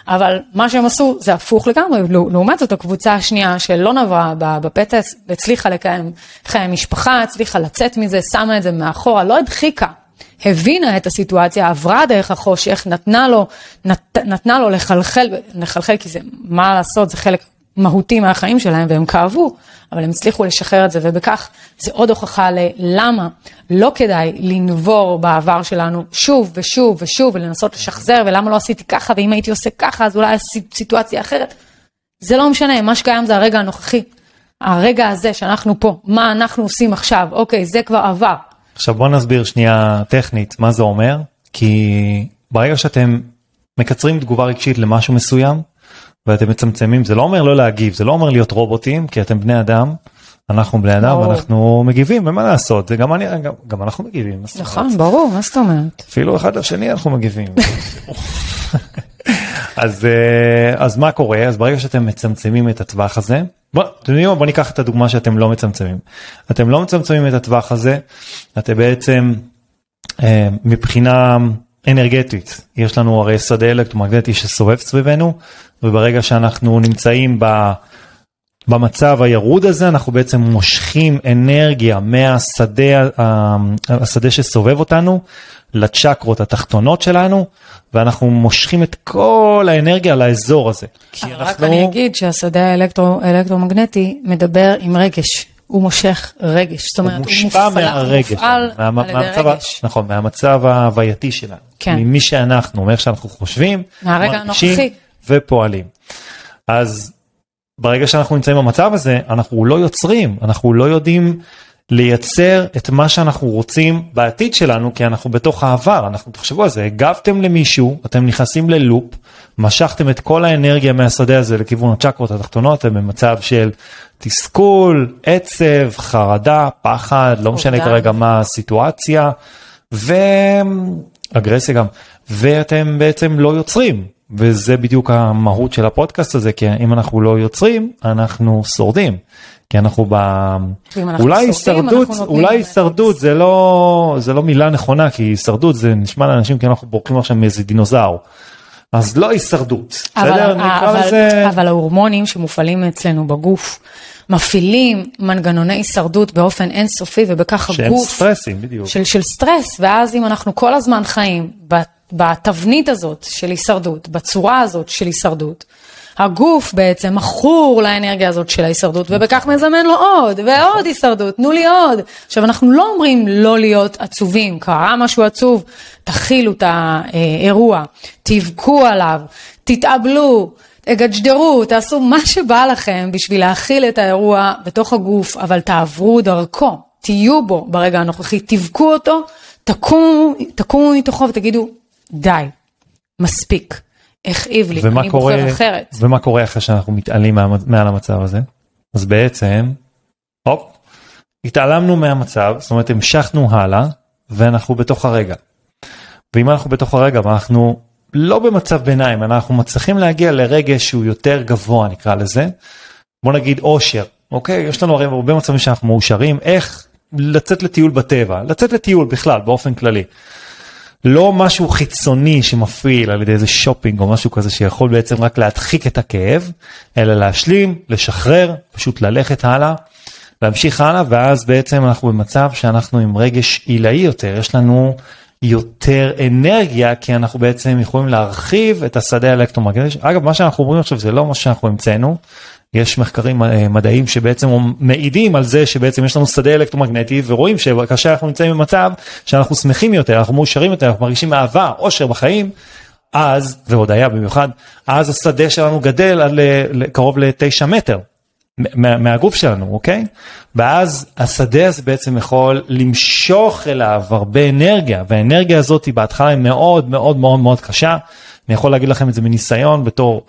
אבל מה שהם עשו זה הפוך לגמרי, לעו- לעומת זאת הקבוצה השנייה שלא נברה ב- בפצע, הצליחה לקיים חיי משפחה, הצליחה לצאת מזה, שמה את זה מאחורה, לא הדחיקה. הבינה את הסיטואציה, עברה דרך החושך, נתנה לו, נת, נתנה לו לחלחל, לחלחל כי זה, מה לעשות, זה חלק מהותי מהחיים שלהם והם כאבו, אבל הם הצליחו לשחרר את זה ובכך זה עוד הוכחה ללמה לא כדאי לנבור בעבר שלנו שוב ושוב ושוב ולנסות לשחזר ולמה לא עשיתי ככה ואם הייתי עושה ככה אז אולי סיטואציה אחרת. זה לא משנה, מה שקיים זה הרגע הנוכחי. הרגע הזה שאנחנו פה, מה אנחנו עושים עכשיו, אוקיי, זה כבר עבר. עכשיו בוא נסביר שנייה טכנית מה זה אומר כי ברגע שאתם מקצרים תגובה רגשית למשהו מסוים ואתם מצמצמים זה לא אומר לא להגיב זה לא אומר להיות רובוטים כי אתם בני אדם אנחנו בני אדם ברור. ואנחנו מגיבים אין מה לעשות זה גם אני גם, גם אנחנו מגיבים? נכון, ברור, מה זאת אומרת? אפילו אחד לשני אנחנו מגיבים. אז אה, אז מה קורה אז ברגע שאתם מצמצמים את הטווח הזה בוא אתם יודעים מה? בוא ניקח את הדוגמה שאתם לא מצמצמים אתם לא מצמצמים את הטווח הזה אתם בעצם אה, מבחינה אנרגטית יש לנו הרי שדה אלקטרומגנטי שסובב סביבנו וברגע שאנחנו נמצאים ב... במצב הירוד הזה אנחנו בעצם מושכים אנרגיה מהשדה השדה שסובב אותנו לצ'קרות התחתונות שלנו ואנחנו מושכים את כל האנרגיה לאזור הזה. כי רק אני אגיד שהשדה האלקטרו- האלקטרומגנטי מדבר עם רגש, הוא מושך רגש, זאת אומרת, הוא הוא מופעל- מהרגש, מופעל מה- על ידי רגש. נכון, מהמצב ההווייתי שלנו, כן. ממי שאנחנו, מאיך שאנחנו חושבים, מהרגע הנוכחי. ופועלים. אז ברגע שאנחנו נמצאים במצב הזה, אנחנו לא יוצרים, אנחנו לא יודעים לייצר את מה שאנחנו רוצים בעתיד שלנו, כי אנחנו בתוך העבר, אנחנו תחשבו על זה, הגבתם למישהו, אתם נכנסים ללופ, משכתם את כל האנרגיה מהשדה הזה לכיוון הצ'קרות התחתונות, אתם במצב של תסכול, עצב, חרדה, פחד, לא משנה. כרגע מה הסיטואציה, ואגרסיה גם, ואתם בעצם לא יוצרים, וזה בדיוק המהות של הפודקאסט הזה, כי אם אנחנו לא יוצרים, אנחנו שורדים. כי אנחנו ב... אנחנו אולי הישרדות, אולי הישרדות זה לא, זה לא מילה נכונה, כי הישרדות זה נשמע לאנשים כאילו אנחנו בורחים עכשיו מאיזה דינוזאור. אז לא הישרדות, אבל, בסדר? אבל, לזה... אבל ההורמונים שמופעלים אצלנו בגוף מפעילים מנגנוני הישרדות באופן אינסופי ובכך שהם הגוף סטרסים, בדיוק. של, של סטרס ואז אם אנחנו כל הזמן חיים בתבנית הזאת של הישרדות, בצורה הזאת של הישרדות, הגוף בעצם מכור לאנרגיה הזאת של ההישרדות ובכך מזמן לו עוד ועוד הישרדות, תנו לי עוד. עכשיו אנחנו לא אומרים לא להיות עצובים, קרה משהו עצוב, תכילו את האירוע, תבכו עליו, תתאבלו, תגג'דרו, תעשו מה שבא לכם בשביל להכיל את האירוע בתוך הגוף, אבל תעברו דרכו, תהיו בו ברגע הנוכחי, תבכו אותו, תקומו, תקומו מתוכו ותגידו, די, מספיק, הכאיב לי, אני קורה, בוחר אחרת. ומה קורה אחרי שאנחנו מתעלים מה, מעל המצב הזה? אז בעצם, הופ, התעלמנו מהמצב, זאת אומרת המשכנו הלאה, ואנחנו בתוך הרגע. ואם אנחנו בתוך הרגע ואנחנו לא במצב ביניים, אנחנו מצליחים להגיע לרגש שהוא יותר גבוה נקרא לזה, בוא נגיד אושר, אוקיי? יש לנו הרי הרבה מצבים שאנחנו מאושרים, איך לצאת לטיול בטבע, לצאת לטיול בכלל באופן כללי. לא משהו חיצוני שמפעיל על ידי איזה שופינג או משהו כזה שיכול בעצם רק להדחיק את הכאב, אלא להשלים, לשחרר, פשוט ללכת הלאה, להמשיך הלאה, ואז בעצם אנחנו במצב שאנחנו עם רגש עילאי יותר, יש לנו יותר אנרגיה, כי אנחנו בעצם יכולים להרחיב את השדה האלקטרומגנטי. אגב, מה שאנחנו אומרים עכשיו זה לא מה שאנחנו המצאנו, יש מחקרים אה, מדעיים שבעצם מעידים על זה שבעצם יש לנו שדה אלקטרומגנטי ורואים שכאשר אנחנו נמצאים במצב שאנחנו שמחים יותר, אנחנו מאושרים יותר, אנחנו מרגישים אהבה, אושר בחיים, אז, והודיה במיוחד, אז השדה שלנו גדל על קרוב לתשע מטר. מה, מהגוף שלנו, אוקיי? ואז השדה הזה בעצם יכול למשוך אליו הרבה אנרגיה, והאנרגיה הזאת היא בהתחלה מאוד מאוד מאוד מאוד קשה. אני יכול להגיד לכם את זה מניסיון בתור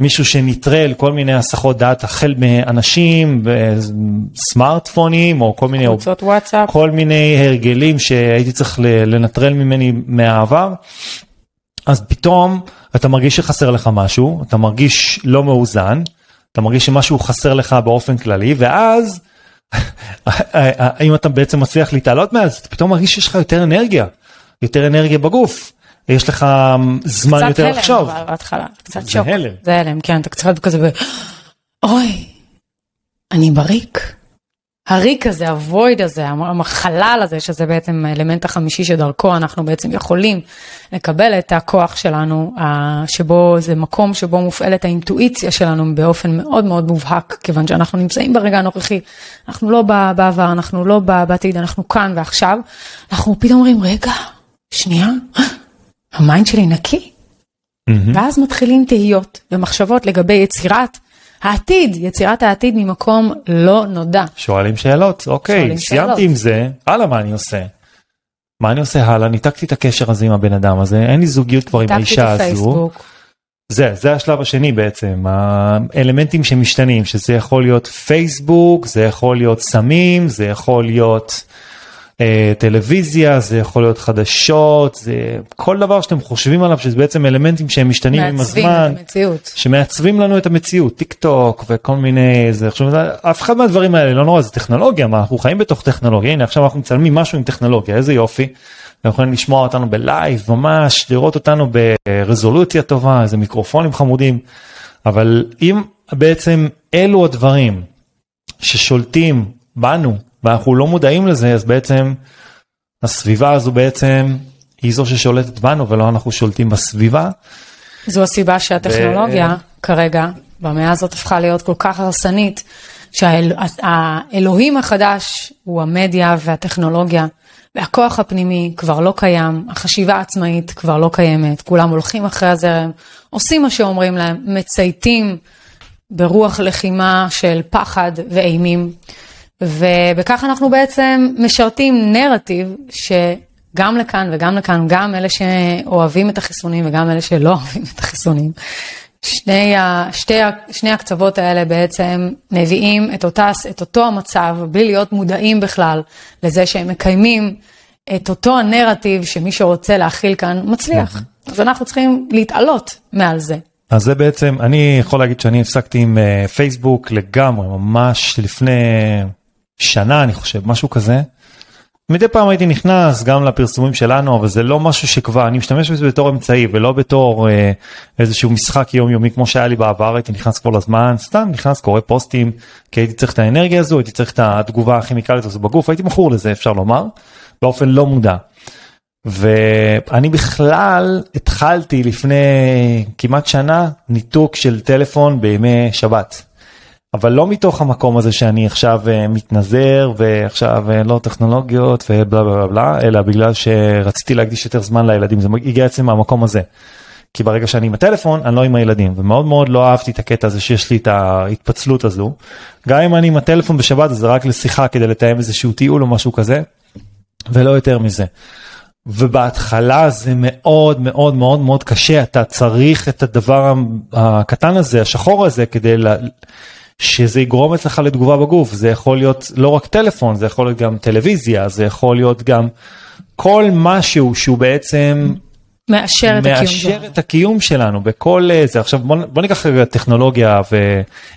מישהו שנטרל כל מיני הסחות דעת החל מאנשים וסמארטפונים או כל מיני, קבוצות וואטסאפ. כל מיני הרגלים שהייתי צריך לנטרל ממני מהעבר. אז פתאום אתה מרגיש שחסר לך משהו, אתה מרגיש לא מאוזן, אתה מרגיש שמשהו חסר לך באופן כללי, ואז אם אתה בעצם מצליח להתעלות מאז, אתה פתאום מרגיש שיש לך יותר אנרגיה, יותר אנרגיה בגוף. יש לך זמן יותר לחשוב. קצת הלם בהתחלה, קצת זה שוק. הלם. זה הלם, כן, אתה קצת כזה ב... אוי, אני בריק. הריק הזה, הוויד הזה, החלל הזה, שזה בעצם האלמנט החמישי שדרכו אנחנו בעצם יכולים לקבל את הכוח שלנו, שבו זה מקום שבו מופעלת האינטואיציה שלנו באופן מאוד מאוד מובהק, כיוון שאנחנו נמצאים ברגע הנוכחי, אנחנו לא בעבר, אנחנו לא בעתיד, אנחנו כאן ועכשיו, אנחנו פתאום אומרים, רגע, שנייה, ה mind שלי נקי, מהמם. ואז מתחילים תהיות ומחשבות לגבי יצירת העתיד, יצירת העתיד ממקום לא נודע. שואלים שאלות, אוקיי, שואלים סיימתי שאלות. עם זה, הלאה מה אני עושה? מה אני עושה הלאה? ניתקתי את הקשר הזה עם הבן אדם הזה, אין לי זוגיות כבר עם האישה הזו. זה, זה השלב השני בעצם, האלמנטים שמשתנים, שזה יכול להיות פייסבוק, זה יכול להיות סמים, זה יכול להיות טלוויזיה, זה יכול להיות חדשות, זה כל דבר שאתם חושבים עליו, שזה בעצם אלמנטים שהם משתנים עם מעצבים הזמן. את המציאות. שמעצבים לנו את המציאות, טיק טוק וכל מיני, זה עכשיו, אף אחד מהדברים האלה לא נורא, זה טכנולוגיה, מה, אנחנו חיים בתוך טכנולוגיה, הנה עכשיו אנחנו מצלמים משהו עם טכנולוגיה, איזה יופי. אתם יכולים לשמוע אותנו ב live ממש, לראות אותנו ברזולוציה טובה, איזה מיקרופונים חמודים, אבל אם בעצם אלו הדברים ששולטים בנו ואנחנו לא מודעים לזה, אז בעצם הסביבה הזו בעצם היא זו ששולטת בנו ולא אנחנו שולטים בסביבה. זו הסיבה שהטכנולוגיה כרגע, במאה הזאת הפכה להיות כל כך הרסנית, שהאלוהים החדש הוא המדיה והטכנולוגיה, והכוח הפנימי כבר לא קיים, החשיבה העצמאית כבר לא קיימת, כולם הולכים אחרי הזרם, עושים מה שאומרים להם, מצייתים ברוח לחימה של פחד ואימים, ובכך אנחנו בעצם משרתים נרטיב שגם לכאן וגם לכאן, גם אלה שאוהבים את החיסונים וגם אלה שלא אוהבים את החיסונים. שני, ה, שתי, ה- שני הקצוות האלה בעצם מביאים את, אותה, את אותו המצב בלי להיות מודעים בכלל לזה שהם מקיימים את אותו הנרטיב שמי שרוצה להכיל כאן מצליח. אז אנחנו צריכים להתעלות מעל זה. אז זה בעצם, אני יכול להגיד שאני הפסקתי עם uh, פייסבוק לגמרי, ממש לפני שנה אני חושב, משהו כזה. מדי פעם הייתי נכנס גם לפרסומים שלנו, אבל זה לא משהו שכבר, אני משתמש בזה בתור אמצעי ולא בתור uh, איזשהו משחק יומיומי כמו שהיה לי בעבר, הייתי נכנס כל הזמן, סתם נכנס, קורא פוסטים, כי הייתי צריך את האנרגיה הזו, הייתי צריך את התגובה הכימיקלית הזו בגוף, הייתי מכור לזה אפשר לומר, באופן לא מודע. ואני בכלל התחלתי לפני כמעט שנה ניתוק של טלפון בימי שבת. אבל לא מתוך המקום הזה שאני עכשיו uh, מתנזר ועכשיו uh, לא טכנולוגיות ובלה בלה בלה אלא בגלל שרציתי להקדיש יותר זמן לילדים זה הגיע עצם מהמקום הזה. כי ברגע שאני עם הטלפון אני לא עם הילדים ומאוד מאוד לא אהבתי את הקטע הזה שיש לי את ההתפצלות הזו. גם אם אני עם הטלפון בשבת זה רק לשיחה כדי לתאם איזשהו טיול או משהו כזה ולא יותר מזה. ובהתחלה זה מאוד מאוד מאוד מאוד קשה אתה צריך את הדבר הקטן הזה השחור הזה כדי לה... שזה יגרום אצלך לתגובה בגוף. זה יכול להיות לא רק טלפון זה יכול להיות גם טלוויזיה זה יכול להיות גם כל משהו שהוא בעצם מאשר את מאשר הקיום את הקיום שלנו בכל אה, זה. עכשיו בוא, בוא ניקח רגע טכנולוגיה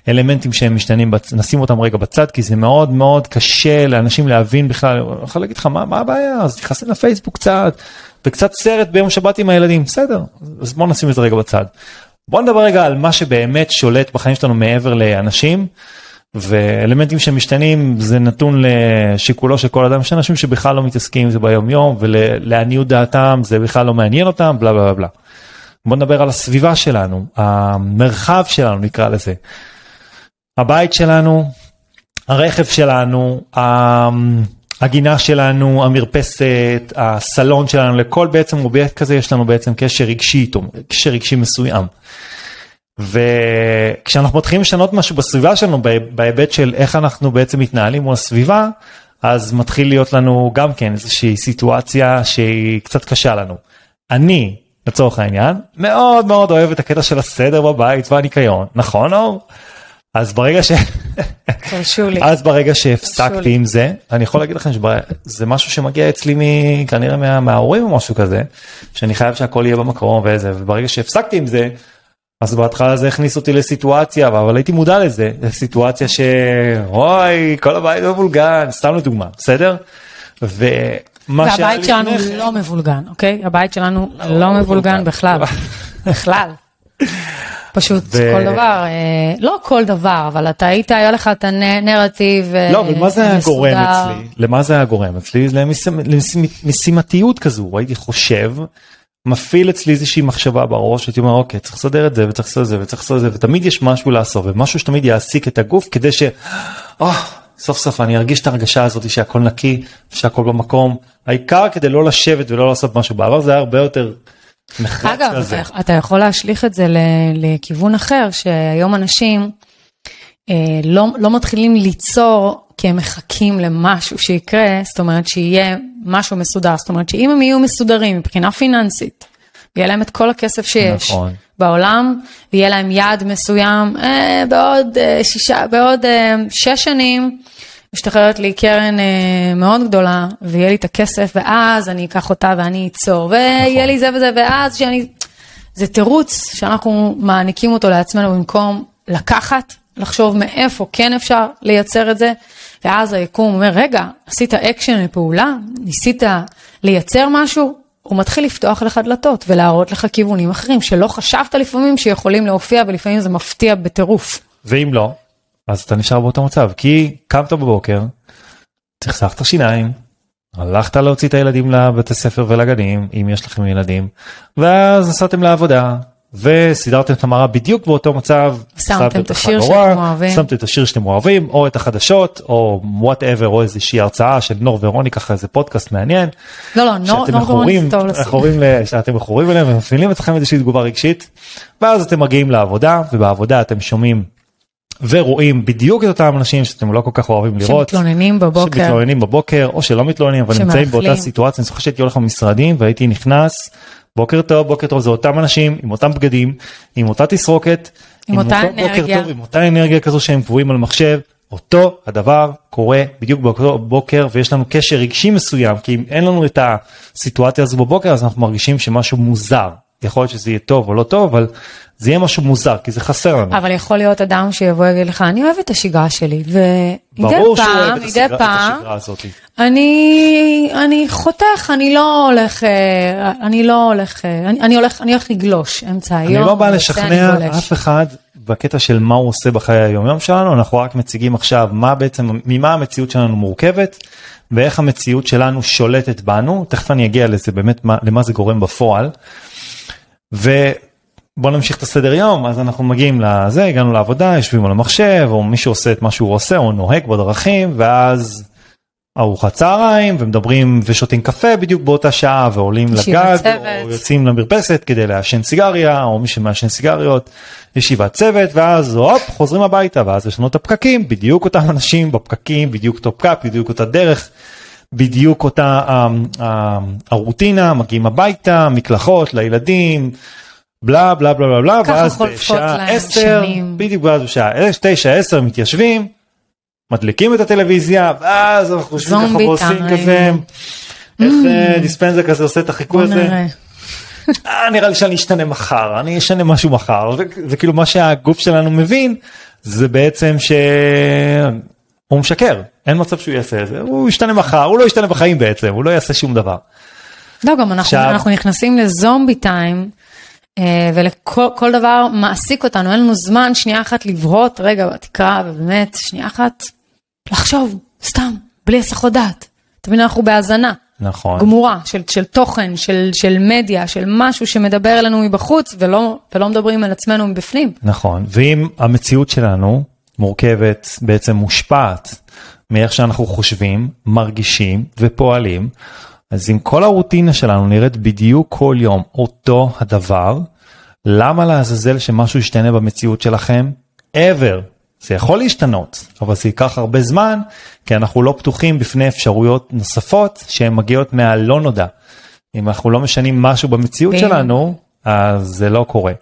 ואלמנטים שהם משתנים בצ... נשים אותם רגע בצד כי זה מאוד מאוד קשה לאנשים להבין בכלל. אני יכול להגיד לך מה, מה הבעיה? אז נכנסים לפייסבוק קצת וקצת סרט ביום שבת עם הילדים. בסדר אז בוא נשים את זה רגע בצד. בוא נדבר רגע על מה שבאמת שולט בחיים שלנו מעבר לאנשים ואלמנטים שמשתנים זה נתון לשיקולו של כל אדם יש אנשים שבכלל לא מתעסקים עם זה ביום יום ולעניות דעתם זה בכלל לא מעניין אותם בלה בלה בלה. בוא נדבר על הסביבה שלנו המרחב שלנו נקרא לזה. הבית שלנו הרכב שלנו הגינה שלנו המרפסת הסלון שלנו לכל בעצם אובייקט כזה יש לנו בעצם קשר רגשי איתו קשר רגשי מסוים. וכשאנחנו מתחילים לשנות משהו בסביבה שלנו בהיבט של איך אנחנו בעצם מתנהלים מול הסביבה אז מתחיל להיות לנו גם כן איזושהי סיטואציה שהיא קצת קשה לנו. אני לצורך העניין מאוד מאוד אוהב את הקטע של הסדר בבית והניקיון נכון אור? אז ברגע ש... תרשו לי. אז ברגע שהפסקתי עם זה אני יכול להגיד לכם שזה משהו שמגיע אצלי כנראה מה, מההורים או משהו כזה שאני חייב שהכל יהיה במקום וזה וברגע שהפסקתי עם זה אז בהתחלה זה הכניס אותי לסיטואציה אבל הייתי מודע לזה לסיטואציה שאוי כל הבית מבולגן סתם לדוגמה בסדר. ומה והבית שלנו לפני... לא מבולגן אוקיי הבית שלנו לא, לא מבולגן מבולגן בכלל בכלל. פשוט ו... כל דבר אה, לא כל דבר אבל אתה היית היה לך את הנרטיב לא אבל מה זה היה גורם אצלי? למה זה היה גורם אצלי? למשימתיות כזו הייתי חושב מפעיל אצלי איזושהי מחשבה בראש הייתי אומר אוקיי צריך לסדר את זה וצריך לעשות את זה וצריך לעשות את זה ותמיד יש משהו לעשות ומשהו שתמיד יעסיק את הגוף כדי ש... Oh, סוף סוף אני ארגיש את הרגשה הזאת שהכל נקי שהכל במקום העיקר כדי לא לשבת ולא לעשות משהו. בעבר זה היה הרבה יותר. אגב אתה, אתה יכול להשליך את זה לכיוון אחר שהיום אנשים אה, לא, לא מתחילים ליצור כי הם מחכים למשהו שיקרה, זאת אומרת שיהיה משהו מסודר, זאת אומרת שאם הם יהיו מסודרים מבחינה פיננסית, יהיה להם את כל הכסף שיש נכון. בעולם, ויהיה להם יעד מסוים, אה, בעוד אה, שישה, בעוד אה, שש שנים, משתחררת לי קרן אה, מאוד גדולה, ויהיה לי את הכסף, ואז אני אקח אותה ואני אצור, ויהיה נכון. לי זה וזה, ואז שאני... זה תירוץ שאנחנו מעניקים אותו לעצמנו במקום לקחת, לחשוב מאיפה כן אפשר לייצר את זה, ואז היקום אומר, רגע, עשית אקשן לפעולה, ניסית לייצר משהו, הוא מתחיל לפתוח לך דלתות ולהראות לך כיוונים אחרים שלא חשבת לפעמים שיכולים להופיע ולפעמים זה מפתיע בטירוף. ואם לא, אז אתה נשאר באותו מצב, כי קמת בבוקר, צחצחת שיניים, הלכת להוציא את הילדים לבתי ספר ולגנים, אם יש לכם ילדים, ואז נסעתם לעבודה, וסידרתם את המראה בדיוק באותו מצב, שמתם את השיר שאתם אוהבים, שמתם את השיר שאתם אוהבים, או את החדשות, או whatever, או איזושהי הרצאה של נור ורוני, ככה איזה פודקאסט מעניין. לא, לא, נור ורוני זה טוב לשים. שאתם מכורים אליהם ומפעילים אתכם איזושהי תגובה רגשית, ואז אתם מגיעים לעבודה, ובעבודה אתם שומעים ורואים בדיוק את אותם אנשים שאתם לא כל כך אוהבים לראות. שמתלוננים בבוקר. שמתלוננים בבוקר, או שלא מתלוננים, אבל נמצאים באותה סיטואציה. אני זוכר שהייתי הולך למשרדים והייתי נכנס. בוקר טוב בוקר טוב זה אותם אנשים עם אותם בגדים עם אותה תסרוקת עם, עם אותה אנרגיה טוב, עם אותה אנרגיה כזו שהם קבועים על מחשב אותו הדבר קורה בדיוק באותו בוקר ויש לנו קשר רגשי מסוים כי אם אין לנו את הסיטואציה הזו בבוקר אז אנחנו מרגישים שמשהו מוזר יכול להיות שזה יהיה טוב או לא טוב, אבל זה יהיה משהו מוזר, כי זה חסר לנו. אבל יכול להיות אדם שיבוא ויגיד לך, אני אוהב את השגרה שלי, ומדי פעם, מדי פעם. אני, אני חותך, אני לא הולך, אה, אני לא הולך, אה, אני, אני הולך, אני הולך לגלוש אמצע היום. אני לא בא לשכנע. אף אחד בקטע של מה הוא עושה בחיי היומיום שלנו, אנחנו רק מציגים עכשיו מה בעצם, ממה המציאות שלנו מורכבת, ואיך המציאות שלנו שולטת בנו, תכף אני אגיע לזה באמת, מה, למה זה גורם בפועל. ובוא נמשיך את הסדר יום, אז אנחנו מגיעים לזה, הגענו לעבודה, יושבים על המחשב, או מישהו עושה את מה שהוא עושה, או נוהג בדרכים, ואז ארוחת צהריים, ומדברים ושותים קפה בדיוק באותה שעה, ועולים לגג, צוות. או יוצאים למרפסת כדי לעשן סיגריה, או מי שמעשן סיגריות, ישיבת צוות, ואז הופ, חוזרים הביתה, ואז יש לנו את הפקקים, בדיוק אותם אנשים בפקקים, בדיוק אותו פקק, בדיוק אותה דרך, בדיוק אותה אה, אה, הרוטינה, מגיעים הביתה, מקלחות לילדים, בלה בלה בלה בלה בלה, ואז בשעה להם 10, שנים. בדיוק ואז בשעה 9, 10 מתיישבים, מדליקים את הטלוויזיה, ואז אנחנו יושבים ככה ועושים. כזה, איך אה, דיספנזר כזה עושה את החיקוי הזה. אה, נראה לי שאני אשתנה מחר, אני אשנה משהו מחר, וכאילו מה שהגוף שלנו מבין זה בעצם שהוא משקר, אין מצב שהוא יעשה את זה, הוא ישתנה מחר, הוא לא ישתנה בחיים בעצם, הוא לא יעשה שום דבר. לא, גם אנחנו, עכשיו- אנחנו נכנסים לזומבי טיים, ולכל כל דבר מעסיק אותנו, אין לנו זמן שנייה אחת לבהות, רגע, תקרא, ובאמת, שנייה אחת, לחשוב, סתם, בלי הסחות דעת. תמיד אנחנו בהאזנה. נכון. גמורה של, של תוכן, של, של מדיה, של משהו שמדבר אלינו מבחוץ ולא, ולא מדברים על עצמנו מבפנים. נכון, ואם המציאות שלנו מורכבת, בעצם מושפעת מאיך שאנחנו חושבים, מרגישים ופועלים, אז אם כל הרוטינה שלנו נראית בדיוק כל יום אותו הדבר, למה לעזאזל שמשהו ישתנה במציאות שלכם? ever. זה יכול להשתנות, אבל זה ייקח הרבה זמן, כי אנחנו לא פתוחים בפני אפשרויות נוספות שהן מגיעות מהלא נודע. אם אנחנו לא משנים משהו במציאות ואם- שלנו, אז זה לא קורה.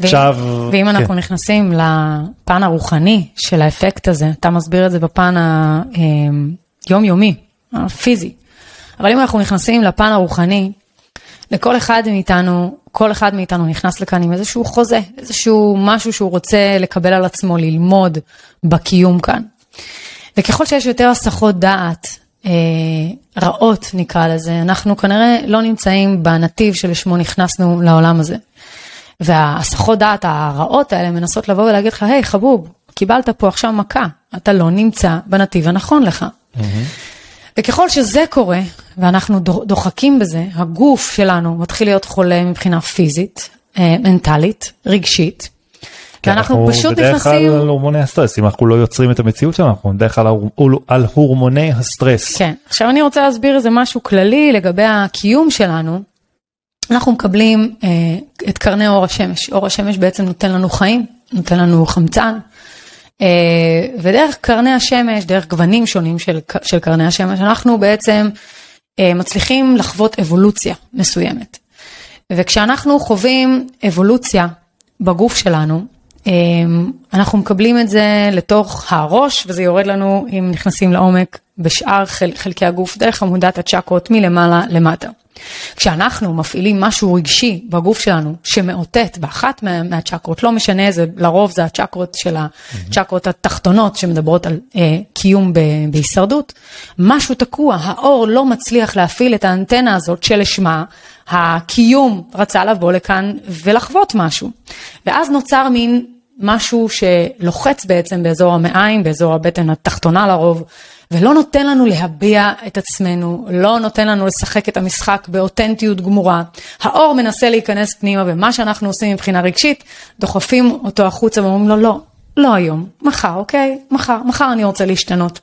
עכשיו, ואם כן. אנחנו נכנסים לפן הרוחני של האפקט הזה, אתה מסביר את זה בפן היומיומי, הפיזי. אבל אם אנחנו נכנסים לפן הרוחני, לכל אחד מאיתנו, כל אחד מאיתנו נכנס לכאן עם איזשהו חוזה, איזשהו משהו שהוא רוצה לקבל על עצמו, ללמוד בקיום כאן. וככל שיש יותר הסחות דעת, אה, רעות נקרא לזה, אנחנו כנראה לא נמצאים בנתיב שלשמו נכנסנו לעולם הזה. וההסחות דעת הרעות האלה מנסות לבוא ולהגיד לך, היי חבוב, קיבלת פה עכשיו מכה, אתה לא נמצא בנתיב הנכון לך. וככל שזה קורה, ואנחנו דו- דוחקים בזה, הגוף שלנו מתחיל להיות חולה מבחינה פיזית, אה, מנטלית, רגשית. כן, ואנחנו פשוט בדרך כלל נכנסים... על הורמוני הסטרס, אם אנחנו לא יוצרים את המציאות שלנו, אנחנו בדרך כלל על הורמוני הסטרס. כן, עכשיו אני רוצה להסביר איזה משהו כללי לגבי הקיום שלנו. אנחנו מקבלים אה, את קרני אור השמש. אור השמש בעצם נותן לנו חיים, נותן לנו חמצן. אה, ודרך קרני השמש, דרך גוונים שונים של, של קרני השמש, אנחנו בעצם אה, מצליחים לחוות אבולוציה מסוימת. וכשאנחנו חווים אבולוציה בגוף שלנו, אה, אנחנו מקבלים את זה לתוך הראש, וזה יורד לנו, אם נכנסים לעומק, בשאר חל, חלקי הגוף, דרך עמודת הצ'קרות מלמעלה למטה. כשאנחנו מפעילים משהו רגשי בגוף שלנו שמאותת באחת מה, מהצ'קרות, לא משנה איזה, לרוב זה הצ'קרות של הצ'קרות התחתונות שמדברות על אה, קיום ב, בהישרדות, משהו תקוע, האור לא מצליח להפעיל את האנטנה הזאת שלשמה הקיום רצה לבוא לכאן ולחוות משהו. ואז נוצר מין משהו שלוחץ בעצם באזור המעיים, באזור הבטן התחתונה לרוב, ולא נותן לנו להביע את עצמנו, לא נותן לנו לשחק את המשחק באותנטיות גמורה. האור מנסה להיכנס פנימה, ומה שאנחנו עושים מבחינה רגשית, דוחפים אותו החוצה ואומרים לו, לא, לא היום, מחר, אוקיי? מחר, מחר אני רוצה להשתנות.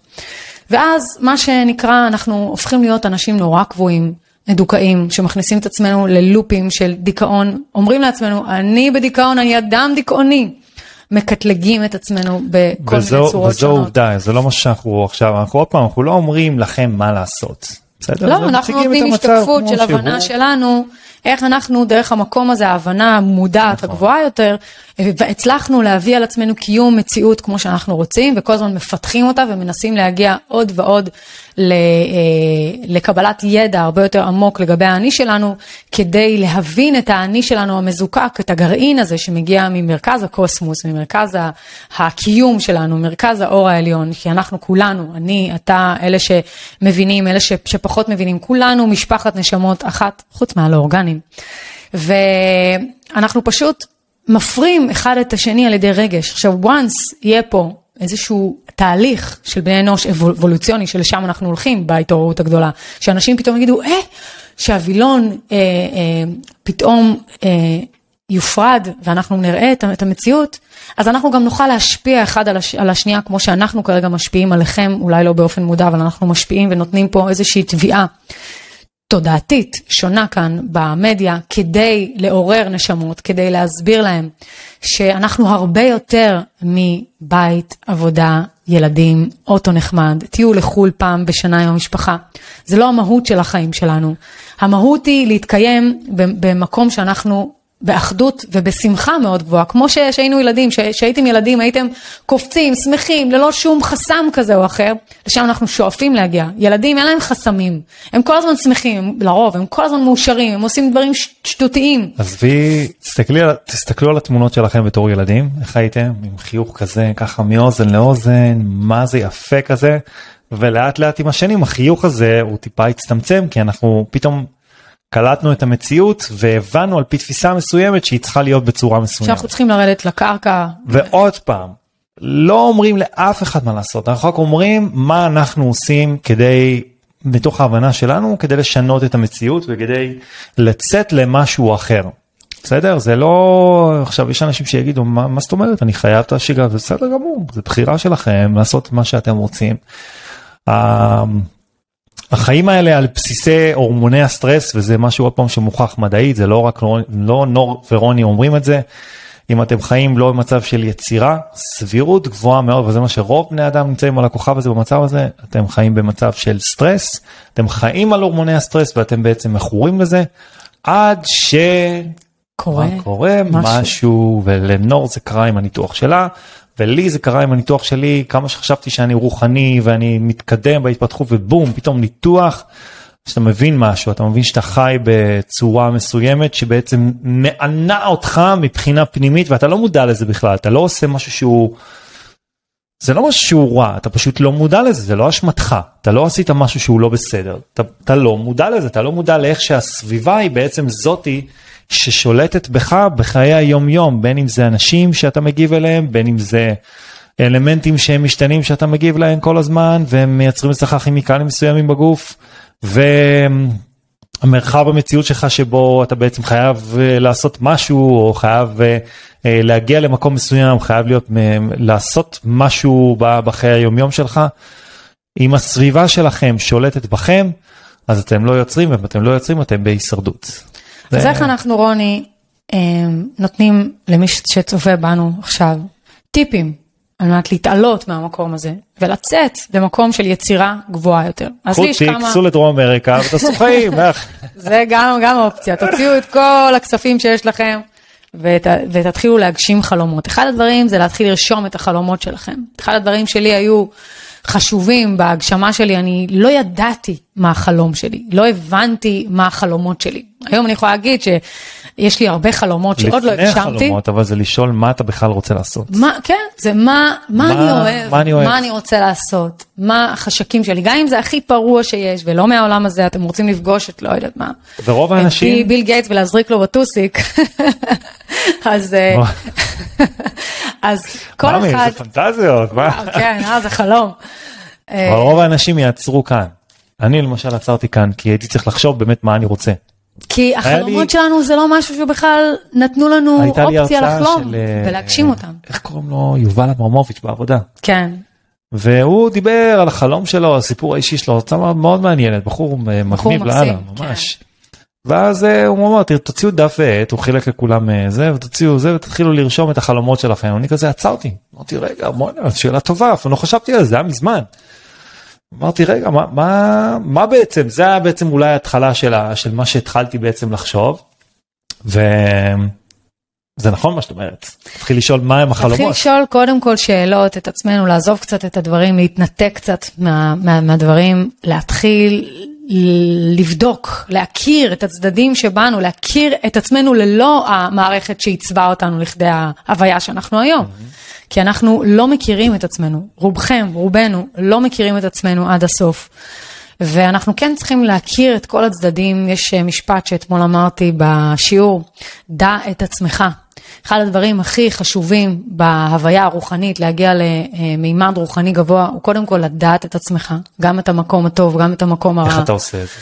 ואז מה שנקרא, אנחנו הופכים להיות אנשים נורא קבועים, מדוכאים, שמכניסים את עצמנו ללופים של דיכאון, אומרים לעצמנו, אני בדיכאון, אני אדם דיכאוני. מקטלגים את עצמנו בכל וזו, מיני צורות וזו שונות. עובדה, זה לא מה שאנחנו עכשיו, אנחנו עוד פעם, אנחנו לא אומרים לכם מה לעשות. בסדר? לא, אנחנו נותנים השתקפות של. הבנה שלנו איך אנחנו דרך המקום הזה, ההבנה המודעת, נכון. הגבוהה יותר, והצלחנו להביא על עצמנו קיום מציאות כמו שאנחנו רוצים, וכל הזמן מפתחים אותה ומנסים להגיע עוד ועוד אה, לקבלת ידע הרבה יותר עמוק לגבי האני שלנו, כדי להבין את האני שלנו המזוקק, את הגרעין הזה שמגיע ממרכז הקוסמוס, ממרכז הקיום שלנו, מרכז האור העליון, כי אנחנו כולנו, אני, אתה, אלה שמבינים, אלה שפחות מבינים, כולנו משפחת נשמות אחת, חוץ מהלא אורגנים. ואנחנו פשוט מפרים אחד את השני על ידי רגש. עכשיו, once יהיה פה איזשהו תהליך של בני אנוש אבולוציוני, שלשם אנחנו הולכים בהתעוררות הגדולה, שאנשים פתאום יגידו, אה, שהווילון אה, אה, פתאום אה, יופרד ואנחנו נראה את, את המציאות, אז אנחנו גם נוכל להשפיע אחד על, הש, על השנייה, כמו שאנחנו כרגע משפיעים עליכם, אולי לא באופן מודע, אבל אנחנו משפיעים ונותנים פה איזושהי תביעה. תודעתית שונה כאן במדיה כדי לעורר נשמות, כדי להסביר להם שאנחנו הרבה יותר מבית, עבודה, ילדים, אוטו נחמד, טיול לחו"ל פעם בשנה עם המשפחה. זה לא המהות של החיים שלנו. המהות היא להתקיים במקום שאנחנו באחדות ובשמחה מאוד גבוהה, כמו שהיינו ילדים, כשהייתם ילדים הייתם קופצים, שמחים, ללא שום חסם כזה או אחר, לשם אנחנו שואפים להגיע. ילדים אין להם חסמים, הם כל הזמן שמחים, לרוב, הם כל הזמן מאושרים, הם עושים דברים שטותיים. עזבי, תסתכלו על התמונות שלכם בתור ילדים, איך הייתם? עם חיוך כזה, ככה מאוזן לאוזן, מה זה יפה כזה, ולאט לאט עם השנים החיוך הזה הוא טיפה הצטמצם, כי אנחנו פתאום קלטנו את המציאות והבנו על פי תפיסה מסוימת שהיא צריכה להיות בצורה מסוימת. שאנחנו צריכים לרדת לקרקע. ועוד פעם, לא אומרים לאף אחד מה לעשות, אנחנו רק אומרים מה אנחנו עושים כדי, מתוך ההבנה שלנו, כדי לשנות את המציאות וכדי לצאת למשהו אחר. בסדר? זה לא, עכשיו יש אנשים שיגידו, מה, מה זאת אומרת, אני חייב את השגרה, בסדר גמור, זה בחירה שלכם לעשות מה שאתם רוצים. החיים האלה על בסיסי הורמוני הסטרס, וזה משהו עוד פעם שמוכח מדעית, זה לא רק, לא נור ורוני אומרים את זה. אם אתם חיים לא במצב של יצירה, סבירות גבוהה מאוד, וזה מה שרוב בני אדם נמצאים על הכוכב הזה במצב הזה, אתם חיים במצב של סטרס, אתם חיים על הורמוני הסטרס ואתם בעצם מכורים לזה, עד ש... קורה. מה קורה. משהו, משהו ולנור זה קרה עם הניתוח שלה ולי זה קרה עם הניתוח שלי כמה שחשבתי שאני רוחני ואני מתקדם בהתפתחות ובום פתאום ניתוח. שאתה מבין משהו אתה מבין שאתה חי בצורה מסוימת שבעצם מענה אותך מבחינה פנימית ואתה לא מודע לזה בכלל אתה לא עושה משהו שהוא. זה לא משהו שהוא רע אתה פשוט לא מודע לזה זה לא אשמתך אתה לא עשית משהו שהוא לא בסדר אתה, אתה לא מודע לזה אתה לא מודע לאיך שהסביבה היא בעצם זאתי ששולטת בך בחיי היום יום בין אם זה אנשים שאתה מגיב אליהם בין אם זה אלמנטים שהם משתנים שאתה מגיב להם כל הזמן והם מייצרים אצלך כימיקלים מסוימים בגוף והמרחב המציאות שלך שבו אתה בעצם חייב אה, לעשות משהו או חייב אה, אה, להגיע למקום מסוים חייב להיות לעשות משהו בחיי היום יום שלך. אם הסביבה שלכם שולטת בכם אז אתם לא יוצרים ואם אתם לא יוצרים אתם בהישרדות. אז איך אנחנו רוני אה, נותנים למי שצופה בנו עכשיו טיפים על מנת להתעלות מהמקום הזה ולצאת למקום של יצירה גבוהה יותר. אז קחו לי יש תיק, כמה, סעו לדרום אמריקה ותעשו חיים. איך? זה גם, גם אופציה, תוציאו את כל הכספים שיש לכם ות, ותתחילו להגשים חלומות. אחד הדברים זה להתחיל לרשום את החלומות שלכם. אחד הדברים שלי היו חשובים בהגשמה שלי, אני לא ידעתי מה החלום שלי, לא הבנתי מה החלומות שלי. היום אני יכולה להגיד שיש לי הרבה חלומות שעוד לא לפני הגשמתי. החלומות אבל זה לשאול מה אתה בכלל רוצה לעשות. מה, כן, זה מה, מה, מה- אני אוהב, מה אני אוהב. מה אני רוצה לעשות, מה החשקים שלי, גם אם זה הכי פרוע שיש ולא מהעולם הזה, אתם רוצים לפגוש את לא יודעת מה. ורוב את האנשים, ביל גייטס ולהזריק לו בטוסיק. אז, אה, אז כל אחד, זה פנטזיות, מה? אה, כן, אה, זה חלום. רוב האנשים יעצרו כאן. אני למשל עצרתי כאן כי הייתי צריך לחשוב באמת מה אני רוצה. כי החלומות שלנו זה לא משהו שבכלל נתנו לנו לי אופציה לחלום של... אה, ולהגשים אותם. איך קוראים לו? יובל אברמוביץ' בעבודה. כן, והוא דיבר על החלום שלו, הסיפור האישי שלו, הרצאה מאוד- מעניינת, בחור אה, מגניב לאללה, כן. ואז אה, הוא אמר, "תראו, תוציאו דף ועט, הוא חילק לכולם אה, זה, ותוציאו זה, ותתחילו לרשום את החלומות שלכם. אני כזה עצרתי, אמרתי, רגע, בוא'נה, שאלה טובה, אפילו לא חשבתי על זה, זה היה מזמן. אמרתי, רגע, מה, מה, מה בעצם, זה היה בעצם אולי ההתחלה של, ה, של מה שהתחלתי בעצם לחשוב. וזה נכון מה שאת אומרת, תתחיל לשאול מה הם החלומות. תתחיל לשאול קודם כל שאלות את עצמנו, לעזוב קצת את הדברים, להתנתק קצת מה, מה, מהדברים, להתחיל לבדוק, להכיר את הצדדים שבאנו, להכיר את עצמנו ללא המערכת שעיצבה אותנו לכדי ההוויה שאנחנו היום. Mm-hmm. כי אנחנו לא מכירים את עצמנו, רובכם, רובנו, לא מכירים את עצמנו עד הסוף. ואנחנו כן צריכים להכיר את כל הצדדים, יש משפט שאתמול אמרתי בשיעור, דע את עצמך. אחד הדברים הכי חשובים בהוויה הרוחנית, להגיע למימד רוחני גבוה, הוא קודם כל לדעת את עצמך, גם את המקום הטוב, גם את המקום הרע. איך אתה עושה את זה?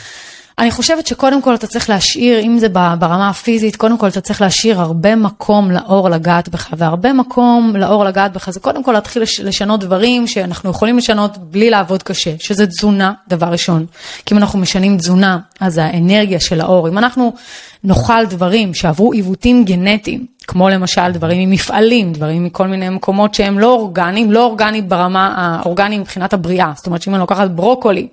אני חושבת שקודם כל אתה צריך להשאיר, אם זה ברמה הפיזית, קודם כל אתה צריך להשאיר הרבה מקום לאור לגעת בך, והרבה מקום לאור לגעת בך זה קודם כל להתחיל לשנות דברים שאנחנו יכולים לשנות בלי לעבוד קשה, שזה תזונה, דבר ראשון. כי אם אנחנו משנים תזונה, אז האנרגיה של האור, אם אנחנו נאכל דברים שעברו עיוותים גנטיים, כמו למשל דברים ממפעלים, דברים מכל מיני מקומות שהם לא אורגניים, לא אורגניים ברמה האורגניים מבחינת הבריאה. זאת אומרת שאם אני לוקחת ברוקולי,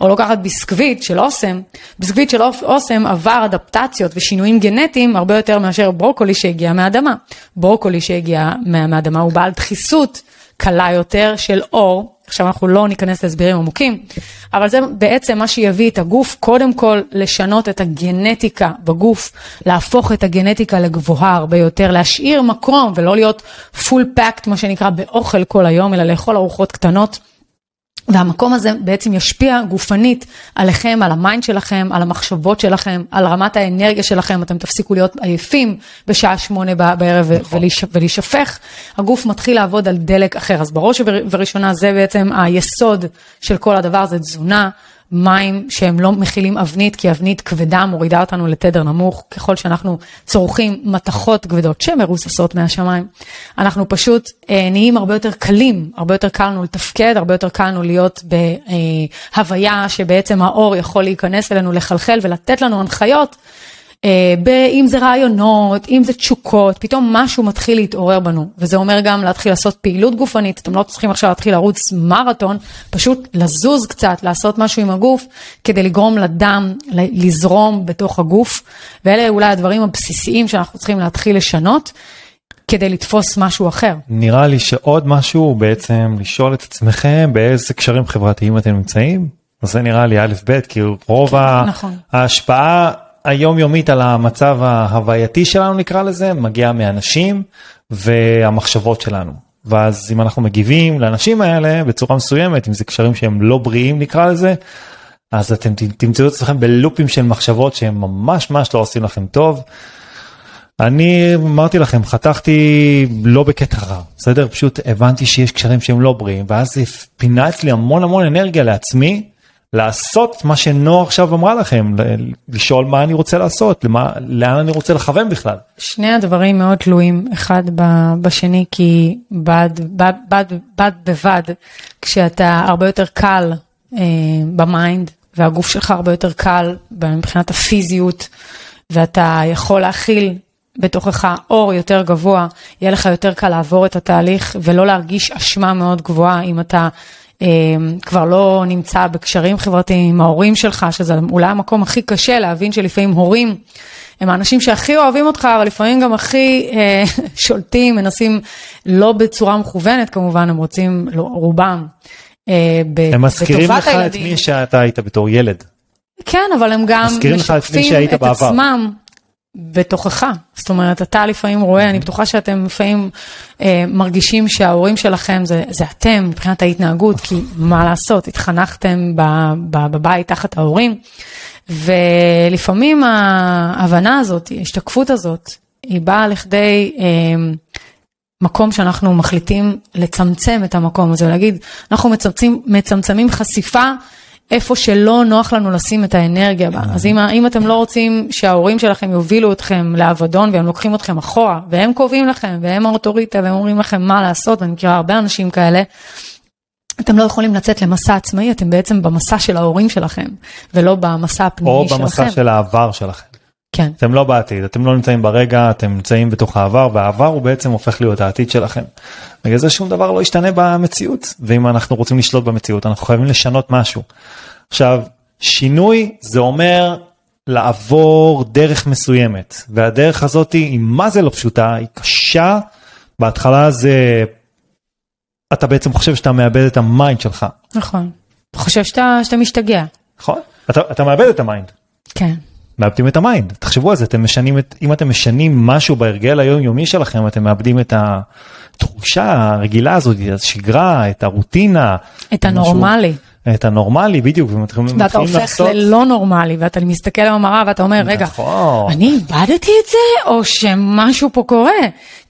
או לוקחת ביסקוויט של אוסם, ביסקוויט של אוסם עבר אדפטציות ושינויים גנטיים הרבה יותר מאשר ברוקולי שהגיע מהאדמה. ברוקולי שהגיע מהאדמה הוא בעל דחיסות קלה יותר של אור עכשיו אנחנו לא ניכנס להסברים עמוקים, אבל זה בעצם מה שיביא את הגוף, קודם כל לשנות את הגנטיקה בגוף, להפוך את הגנטיקה לגבוהה הרבה יותר, להשאיר מקום ולא להיות full packed מה שנקרא באוכל כל היום, אלא לאכול ארוחות קטנות. והמקום הזה בעצם ישפיע גופנית עליכם, על ה mind שלכם, על המחשבות שלכם, על רמת האנרגיה שלכם, אתם תפסיקו להיות עייפים בשעה שמונה בערב נכון. ולהיפך, הגוף מתחיל לעבוד על דלק אחר. אז בראש ובראשונה זה בעצם היסוד של כל הדבר, זה תזונה, מים שהם לא מכילים אבנית, כי אבנית כבדה מורידה אותנו לתדר נמוך, ככל שאנחנו צורכים מתכות כבדות שמרוססות מהשמיים, אנחנו פשוט אה, נהיים הרבה יותר קלים, הרבה יותר קל לנו לתפקד, הרבה יותר קל לנו להיות בהוויה שבעצם האור יכול להיכנס אלינו, לחלחל ולתת לנו הנחיות. אה, אם זה רעיונות, אם זה תשוקות, פתאום משהו מתחיל להתעורר בנו, וזה אומר גם להתחיל לעשות פעילות גופנית, אתם לא צריכים עכשיו להתחיל לרוץ מרתון, פשוט לזוז קצת, לעשות משהו עם הגוף, כדי לגרום לדם לזרום בתוך הגוף, ואלה אולי הדברים הבסיסיים שאנחנו צריכים להתחיל לשנות. כדי לתפוס משהו אחר. נראה לי שעוד משהו הוא בעצם לשאול את עצמכם באיזה קשרים חברתיים אתם נמצאים. זה נראה לי א' ב' כי רוב כן, נכון. ההשפעה היומיומית על המצב ההווייתי שלנו נקרא לזה מגיע מאנשים והמחשבות שלנו. ואז אם אנחנו מגיבים לאנשים האלה בצורה מסוימת אם זה קשרים שהם לא בריאים נקרא לזה אז אתם תמצאו את עצמכם בלופים של מחשבות שהם ממש ממש לא עושים לכם טוב. אני אמרתי לכם חתכתי לא בקטע רע בסדר פשוט הבנתי שיש קשרים שהם לא בריאים ואז פינה אצלי המון המון אנרגיה לעצמי לעשות מה שנועה עכשיו אמרה לכם, לשאול מה אני רוצה לעשות, למה, לאן אני רוצה לכוון בכלל. שני הדברים מאוד תלויים אחד בשני, כי בד, בד, בד, בד בבד, כשאתה הרבה יותר קל אה, ב mind, והגוף שלך הרבה יותר קל מבחינת הפיזיות, ואתה יכול להכיל בתוכך אור יותר גבוה, יהיה לך יותר קל לעבור את התהליך ולא להרגיש אשמה מאוד גבוהה אם אתה כבר לא נמצא בקשרים חברתיים עם ההורים שלך, שזה אולי המקום הכי קשה להבין שלפעמים הורים הם האנשים שהכי אוהבים אותך, אבל לפעמים גם הכי אה, שולטים, מנסים לא בצורה מכוונת כמובן, הם רוצים, לא, רובם, אה, ב, הם מזכירים לך הילדים. את מי שאתה היית בתור ילד. כן, אבל הם גם משקפים את, את עצמם בתוכך. זאת אומרת, אתה לפעמים רואה, אני בטוחה שאתם לפעמים אה, מרגישים שההורים שלכם זה, זה אתם מבחינת ההתנהגות, כי מה לעשות, התחנכתם ב, בבית תחת ההורים, ולפעמים ההבנה הזאת, ההשתקפות הזאת, היא באה לכדי אה, מקום שאנחנו מחליטים לצמצם את המקום הזה, להגיד, אנחנו מצמצמים, מצמצמים חשיפה איפה שלא נוח לנו לשים את האנרגיה בה. אה. אז אם, אם אתם לא רוצים שההורים שלכם יובילו אתכם לאבדון והם לוקחים אתכם אחורה, והם קובעים לכם, והם האוטוריטה, והם אומרים לכם מה לעשות, ואני מכירה הרבה אנשים כאלה, אתם לא יכולים לצאת למסע עצמאי, אתם בעצם במסע של ההורים שלכם, ולא במסע הפנימי שלכם. או במסע של העבר שלכם. כן. אתם לא בעתיד, אתם לא נמצאים ברגע, אתם נמצאים בתוך העבר, והעבר הוא בעצם הופך להיות העתיד שלכם. בגלל זה שום דבר לא ישתנה במציאות, ואם אנחנו רוצים לשלוט במציאות, אנחנו חייבים לשנות משהו. עכשיו, שינוי זה אומר לעבור דרך מסוימת, והדרך הזאת היא מה זה לא פשוטה, היא קשה, בהתחלה זה, אתה בעצם חושב שאתה מאבד את ה mind שלך. נכון. חושב שאתה, שאתה משתגע. נכון? אתה, אתה מאבד את ה mind. כן. מאבדים את ה mind. תחשבו על זה, אתם משנים את, אם אתם משנים משהו בהרגל היומיומי שלכם, אתם מאבדים את התחושה הרגילה הזאת, את השגרה, את הרוטינה. את הנורמלי. משהו, את הנורמלי בדיוק ומתחילים ואתה הופך לעשות... ללא נורמלי ואתה מסתכל במראה ואתה אומר רגע נכון. אני איבדתי את זה או שמשהו פה קורה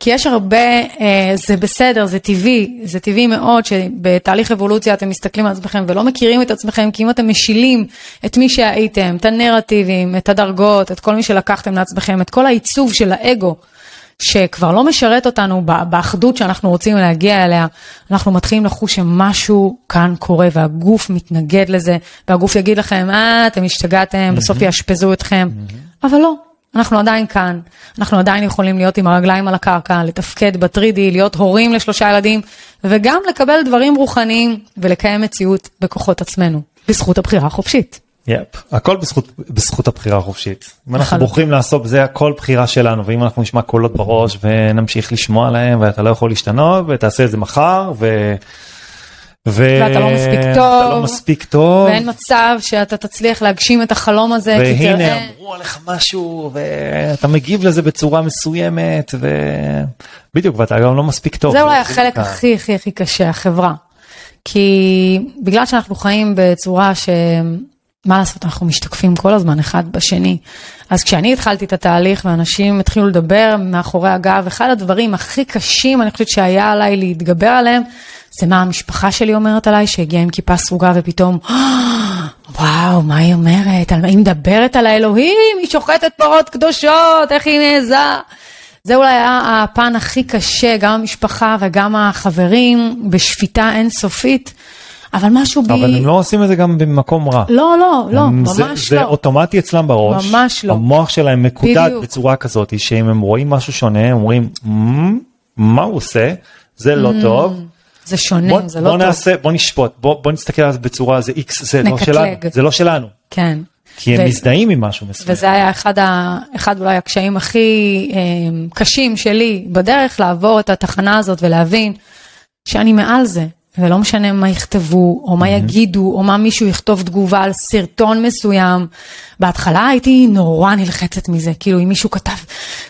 כי יש הרבה אה, זה בסדר זה טבעי זה טבעי מאוד שבתהליך אבולוציה אתם מסתכלים על עצמכם ולא מכירים את עצמכם כי אם אתם משילים את מי שהייתם את הנרטיבים את הדרגות את כל מי שלקחתם לעצמכם את כל העיצוב של האגו. שכבר לא משרת אותנו באחדות שאנחנו רוצים להגיע אליה, אנחנו מתחילים לחוש שמשהו כאן קורה והגוף מתנגד לזה, והגוף יגיד לכם, אה, אתם השתגעתם, בסוף יאשפזו אתכם, אבל לא, אנחנו עדיין כאן, אנחנו עדיין יכולים להיות עם הרגליים על הקרקע, לתפקד בטרידי, להיות הורים לשלושה ילדים, וגם לקבל דברים רוחניים ולקיים מציאות בכוחות עצמנו, בזכות הבחירה החופשית. יפ, הכל בזכות, בזכות הבחירה החופשית. אם אנחנו בוחרים לעשות זה הכל בחירה שלנו ואם אנחנו נשמע קולות בראש ונמשיך לשמוע להם ואתה לא יכול להשתנות ותעשה את זה מחר ו... ו... ואתה לא מספיק טוב, לא מספיק טוב, ואין מצב שאתה תצליח להגשים את החלום הזה, והנה תראה... אמרו עליך משהו ואתה מגיב לזה בצורה מסוימת ובדיוק ואתה גם לא מספיק טוב. זה אולי החלק הכי הכי הכי קשה, החברה. כי בגלל שאנחנו חיים בצורה ש... מה לעשות, אנחנו משתקפים כל הזמן אחד בשני. אז כשאני התחלתי את התהליך ואנשים התחילו לדבר מאחורי הגב, אחד הדברים הכי קשים, אני חושבת שהיה עליי להתגבר עליהם, זה מה המשפחה שלי אומרת עליי, שהגיעה עם כיפה סרוגה ופתאום, וואו, מה היא אומרת? היא מדברת על האלוהים, היא שוחטת פרות קדושות, איך היא מעיזה? זה אולי היה הפן הכי קשה, גם המשפחה וגם החברים, בשפיטה אינסופית. אבל משהו בי... אבל הם לא עושים את זה גם במקום רע. לא, לא, לא, ממש זה, לא. זה אוטומטי אצלם בראש. ממש לא. המוח שלהם מקודד בדיוק. בצורה כזאת, שאם הם רואים משהו שונה, הם אומרים, מה הוא עושה? זה לא mm, טוב. זה שונה, בוא, זה לא בוא טוב. נעשה, בוא נשפוט, בוא, בוא נסתכל על זה בצורה, זה איקס, זה לא שלנו. זה לא שלנו. כן. כי הם ו... מזדהים עם משהו מסוים. וזה היה אחד, ה... אחד אולי הקשיים הכי אה, קשים שלי בדרך לעבור את התחנה הזאת ולהבין שאני מעל זה, ולא משנה מה יכתבו, או מה יגידו, או מה מישהו יכתוב תגובה על סרטון מסוים. בהתחלה הייתי נורא נלחצת מזה, כאילו אם מישהו כתב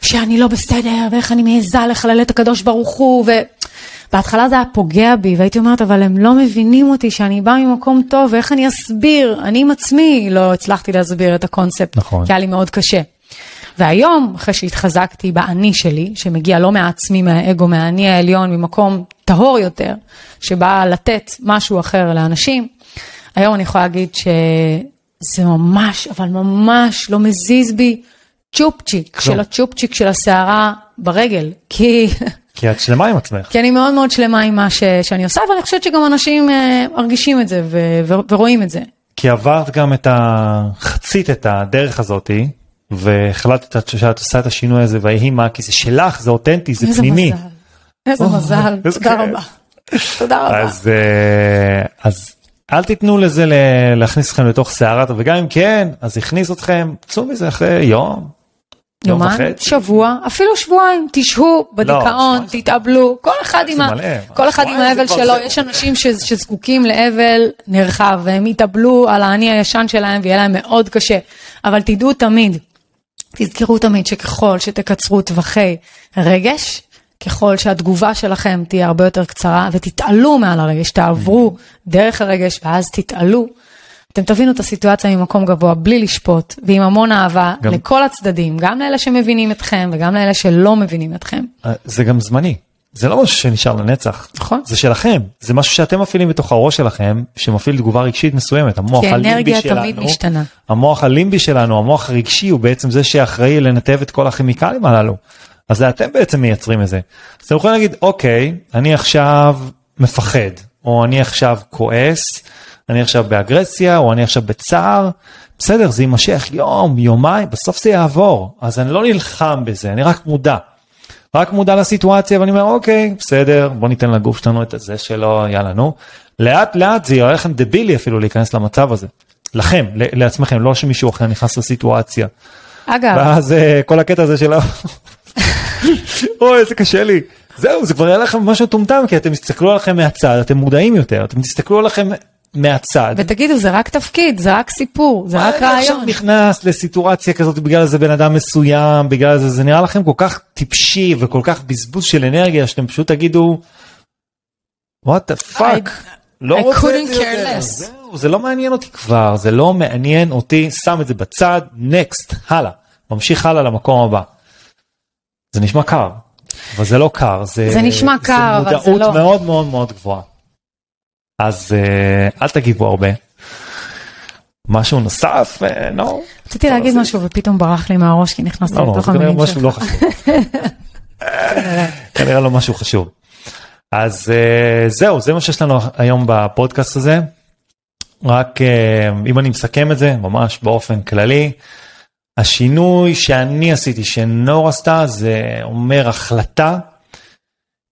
שאני לא בסדר, ואיך אני מעיזה לחלל את הקדוש ברוך הוא, ובהתחלה זה היה פוגע בי, והייתי אומרת, אבל הם לא מבינים אותי שאני באה ממקום טוב, ואיך אני אסביר? אני עם עצמי לא הצלחתי להסביר את הקונספט, נכון. כי היה לי מאוד קשה. והיום, אחרי שהתחזקתי באני שלי, שמגיע לא מעצמי, מהאגו, מהאני העליון, ממקום טהור יותר, שבא לתת משהו אחר לאנשים, היום אני יכולה להגיד שזה ממש, אבל ממש לא מזיז בי צ'ופצ'יק לא. של הצ'ופצ'יק של הסערה ברגל, כי... כי את שלמה עם עצמך. כי אני מאוד מאוד שלמה עם מה ש, שאני עושה, ואני חושבת שגם אנשים uh, מרגישים את זה ו, ו, ורואים את זה. כי עברת גם את ה... חצית את הדרך הזאתי, והחלטת שאת עושה את השינוי הזה ויהי מה כי זה שלך זה אותנטי זה איזה פנימי. מזל. איזה מזל, תודה רבה. תודה רבה. אז, אה, אז אל תיתנו לזה להכניס אתכם לתוך סערת וגם אם כן אז הכניס אתכם צאו מזה אחרי יום. יומיים, שבוע, אפילו שבועיים, תשהו בדיכאון, לא, תתאבלו, כל אחד עם, כל אחד עם האבל שלו, יש אנשים שזקוקים לאבל נרחב והם יתאבלו על האני הישן שלהם ויהיה להם מאוד קשה, אבל תדעו תמיד תזכרו תמיד שככל שתקצרו טווחי רגש, ככל שהתגובה שלכם תהיה הרבה יותר קצרה ותתעלו מעל הרגש, תעברו דרך הרגש ואז תתעלו, אתם תבינו את הסיטואציה ממקום גבוה בלי לשפוט ועם המון אהבה גם... לכל הצדדים, גם לאלה שמבינים אתכם וגם לאלה שלא מבינים אתכם. אה, זה גם זמני. זה לא משהו שנשאר לנצח, נכון, זה שלכם, זה משהו שאתם מפעילים בתוך הראש שלכם, שמפעיל תגובה רגשית מסוימת, המוח הלימבי שלנו, תמיד משתנה. המוח הלימבי שלנו, המוח הרגשי הוא בעצם זה שאחראי לנתב את כל הכימיקלים הללו, אז זה אתם בעצם מייצרים את זה. אז אתם יכולים להגיד, אוקיי, אני עכשיו מפחד, או אני עכשיו כועס, אני עכשיו באגרסיה, או אני עכשיו בצער, בסדר, זה יימשך יום, יומיים, בסוף זה יעבור, אז אני לא נלחם בזה, אני רק מודע. רק מודע לסיטואציה ואני אומר אוקיי בסדר בוא ניתן לגוף שלנו את הזה שלו יאללה נו לאט לאט זה יראה לכם דבילי אפילו להיכנס למצב הזה. לכם, לעצמכם, לא שמישהו אחר נכנס לסיטואציה. אגב, ואז אה, כל הקטע הזה של. אוי, איזה קשה לי. זהו, זה כבר היה לכם משהו מטומטם, כי אתם תסתכלו עליכם מהצד, אתם מודעים יותר, אתם תסתכלו עליכם מהצד. ותגידו, זה רק תפקיד, זה רק סיפור, זה רק אני עכשיו רעיון. נכנס לסיטואציה כזאת בגלל איזה בן אדם מסוים, בגלל זה, זה נראה לכם כל כך טיפשי וכל כך בזבוז של אנרגיה, שאתם פשוט תגידו, what the fuck, לא I רוצה את זה יותר, less." זהו, זה לא מעניין אותי כבר, זה לא מעניין אותי, שם את זה בצד, next, הלאה, ממשיך הלאה למקום הבא. זה נשמע קר, אבל זה לא קר, זה, זה נשמע קר, זה זה מודעות לא. מאוד מאוד מאוד גבוהה. אז אה, אל תגיבו הרבה. משהו נוסף? אה, נו. רציתי להגיד. משהו ופתאום ברח לי מהראש כי נכנסתי לא, לא, לתוך המילים משהו שלך. לא חשוב. כנראה לא משהו חשוב. אז אה, זהו, זה מה שיש לנו היום בפודקאסט הזה. רק אם אני מסכם את זה ממש באופן כללי, השינוי שאני עשיתי, שנור עשתה, זה אומר החלטה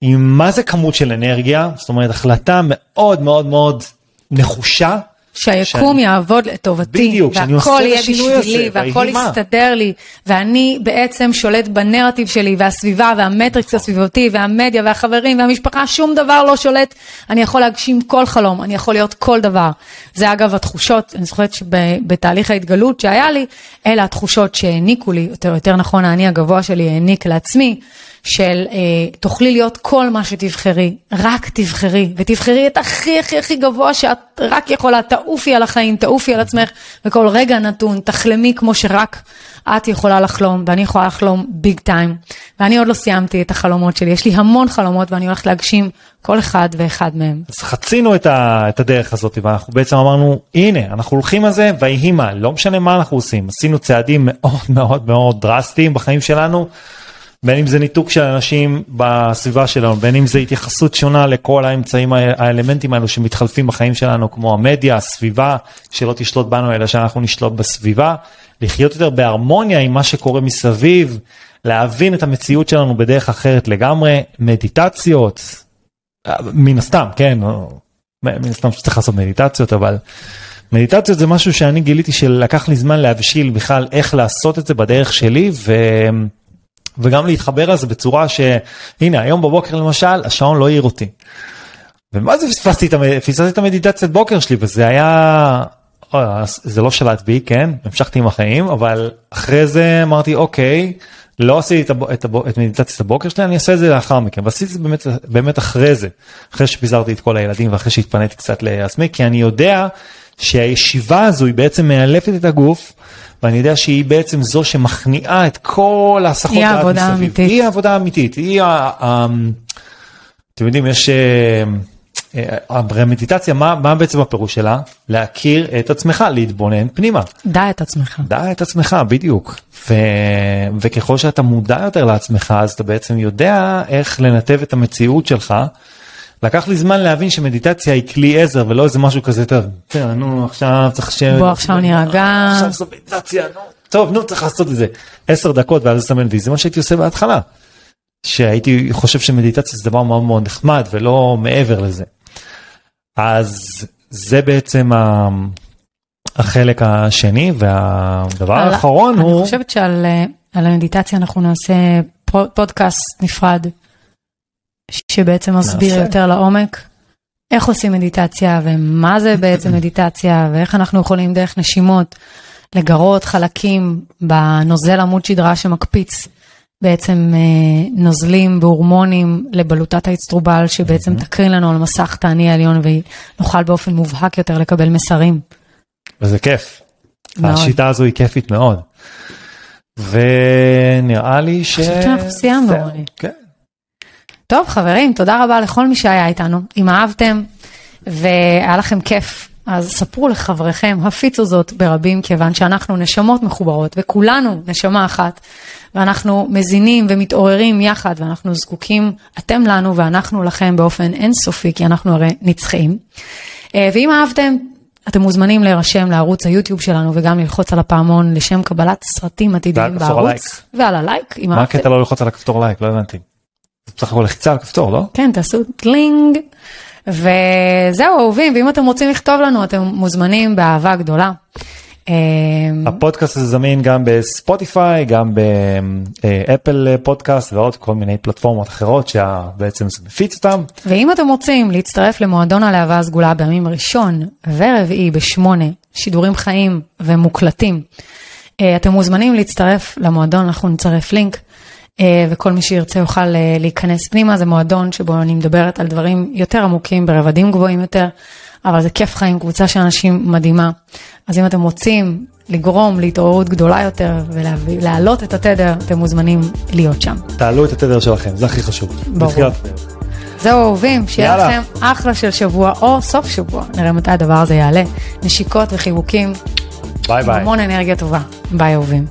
עם מה זה כמות של אנרגיה, זאת אומרת החלטה מאוד מאוד מאוד נחושה. שהיקום שאני- יעבוד לטובתי, בדיוק, והכל יהיה בשבילי, והכל ויהי מה. יסתדר לי, ואני בעצם שולט בנרטיב שלי, והסביבה, והמטריקס הסביבתי, והמדיה, והחברים, והמשפחה, שום דבר לא שולט. אני יכול להגשים כל חלום, אני יכול להיות כל דבר. זה אגב התחושות, אני זוכרת שבתהליך ההתגלות שהיה לי, אלה התחושות שהעניקו לי, יותר, יותר נכון, האני הגבוה שלי העניק לעצמי. של אה, תוכלי להיות כל מה שתבחרי, רק תבחרי, ותבחרי את הכי הכי הכי גבוה שאת רק יכולה, תעופי על החיים, תעופי על עצמך, וכל רגע נתון, תחלמי כמו שרק את יכולה לחלום, ואני יכולה לחלום ביג טיים, ואני עוד לא סיימתי את החלומות שלי, יש לי המון חלומות ואני הולכת להגשים כל אחד ואחד מהם. אז חצינו את, ה, את הדרך הזאת ואנחנו בעצם אמרנו הנה אנחנו הולכים על זה ויהי מה לא משנה מה אנחנו עושים עשינו צעדים מאוד מאוד מאוד דרסטיים בחיים שלנו. בין אם זה ניתוק של אנשים בסביבה שלנו בין אם זה התייחסות שונה לכל האמצעים האלמנטים האלו שמתחלפים בחיים שלנו כמו המדיה הסביבה שלא תשלוט בנו אלא שאנחנו נשלוט בסביבה. לחיות יותר בהרמוניה עם מה שקורה מסביב להבין את המציאות שלנו בדרך אחרת לגמרי מדיטציות. מן הסתם כן מן הסתם שצריך לעשות מדיטציות אבל מדיטציות זה משהו שאני גיליתי שלקח לי זמן להבשיל בכלל איך לעשות את זה בדרך שלי ו... וגם להתחבר לזה בצורה שהנה היום בבוקר למשל השעון לא העיר אותי. ומה זה פספסתי את, המ- פספסתי את המדיטציית בוקר שלי וזה היה אוי, זה לא שלט בי כן המשכתי עם החיים אבל אחרי זה אמרתי אוקיי לא עשיתי את, הב... את, הב... את מדיטציית הבוקר שלי אני אעשה את זה לאחר מכן ועשיתי את זה באמת באמת אחרי זה אחרי שפיזרתי את כל הילדים ואחרי שהתפניתי קצת לעצמי כי אני יודע שהישיבה הזו היא בעצם מאלפת את הגוף ואני יודע שהיא בעצם זו שמכניעה את כל ההסחות היא דעת העבודה מסביב. האמיתית. היא העבודה האמיתית היא ה... ה... אתם יודעים יש. אה, אה, המדיטציה מה, מה בעצם הפירוש שלה? להכיר את עצמך, להתבונן פנימה. דע את עצמך. דע את עצמך בדיוק ו... וככל שאתה מודע יותר לעצמך אז אתה בעצם יודע איך לנתב את המציאות שלך. לקח לי זמן להבין שמדיטציה היא כלי עזר ולא איזה משהו כזה טוב. "תראה, נו עכשיו צריך ש... בוא עכשיו נירגע. עכשיו זו מדיטציה נו טוב נו צריך לעשות את זה עשר דקות ואז לסמן וי זה מה שהייתי עושה בהתחלה. שהייתי חושב שמדיטציה זה דבר מאוד מאוד נחמד ולא מעבר לזה. אז זה בעצם ה... החלק השני והדבר על- האחרון הוא אני חושבת שעל אה, על המדיטציה אנחנו נעשה פו- פודקאסט נפרד, שבעצם מסביר נעשה. יותר לעומק איך עושים מדיטציה ומה זה בעצם מדיטציה ואיך אנחנו יכולים דרך נשימות לגרות חלקים בנוזל עמוד שדרה שמקפיץ בעצם אה, נוזלים והורמונים לבלוטת האצטרובל שבעצם תקרין לנו על מסך תעני העליון ונוכל באופן מובהק יותר לקבל מסרים. וזה כיף. מאוד. השיטה הזו היא כיפית מאוד. ונראה לי ש... חושבת שאנחנו סיימנו. כן. טוב חברים, תודה רבה לכל מי שהיה איתנו. אם אהבתם והיה לכם כיף, אז ספרו לחבריכם, הפיצו זאת ברבים, כיוון שאנחנו נשמות מחוברות וכולנו נשמה אחת, ואנחנו מזינים ומתעוררים יחד, ואנחנו זקוקים, אתם לנו ואנחנו לכם באופן אינסופי, כי אנחנו הרי נצחיים. אה, ואם אהבתם, אתם מוזמנים להירשם לערוץ היוטיוב שלנו וגם ללחוץ על הפעמון לשם קבלת סרטים עתידיים ועל כפתור בערוץ. ועל הלייק, אם מה אהבתם. הקטע לא ללחוץ על הכפתור לייק? לא הבנתי. בסך הכל לחיצה על כפתור, לא? כן, תעשו טלינג. וזהו, אהובים, ואם אתם רוצים לכתוב לנו, אתם מוזמנים באהבה גדולה. אה, הפודקאסט הזה זמין גם בספוטיפיי, גם באפל פודקאסט ועוד כל מיני פלטפורמות אחרות שבעצם זה מפיץ אותם. ואם אתם רוצים להצטרף למועדון הלהבה הסגולה בימים ראשון ורביעי בשמונה, שידורים חיים ומוקלטים, אה, אתם מוזמנים להצטרף למועדון, אנחנו נצרף לינק. אה, וכל מי שירצה יוכל אה, להיכנס פנימה, זה מועדון שבו אני מדברת על דברים יותר עמוקים, ברבדים גבוהים יותר, אבל זה כיף חיים, קבוצה של אנשים מדהימה. אז אם אתם רוצים לגרום להתעוררות גדולה יותר ולהעלות את התדר, אתם מוזמנים להיות שם. תעלו את התדר שלכם, זה הכי חשוב. ברור. זהו אהובים, שיהיה יאללה. לכם אחלה של שבוע או סוף שבוע, נראה מתי הדבר הזה יעלה. נשיקות וחיבוקים. ביי ביי. המון אנרגיה טובה. ביי אהובים.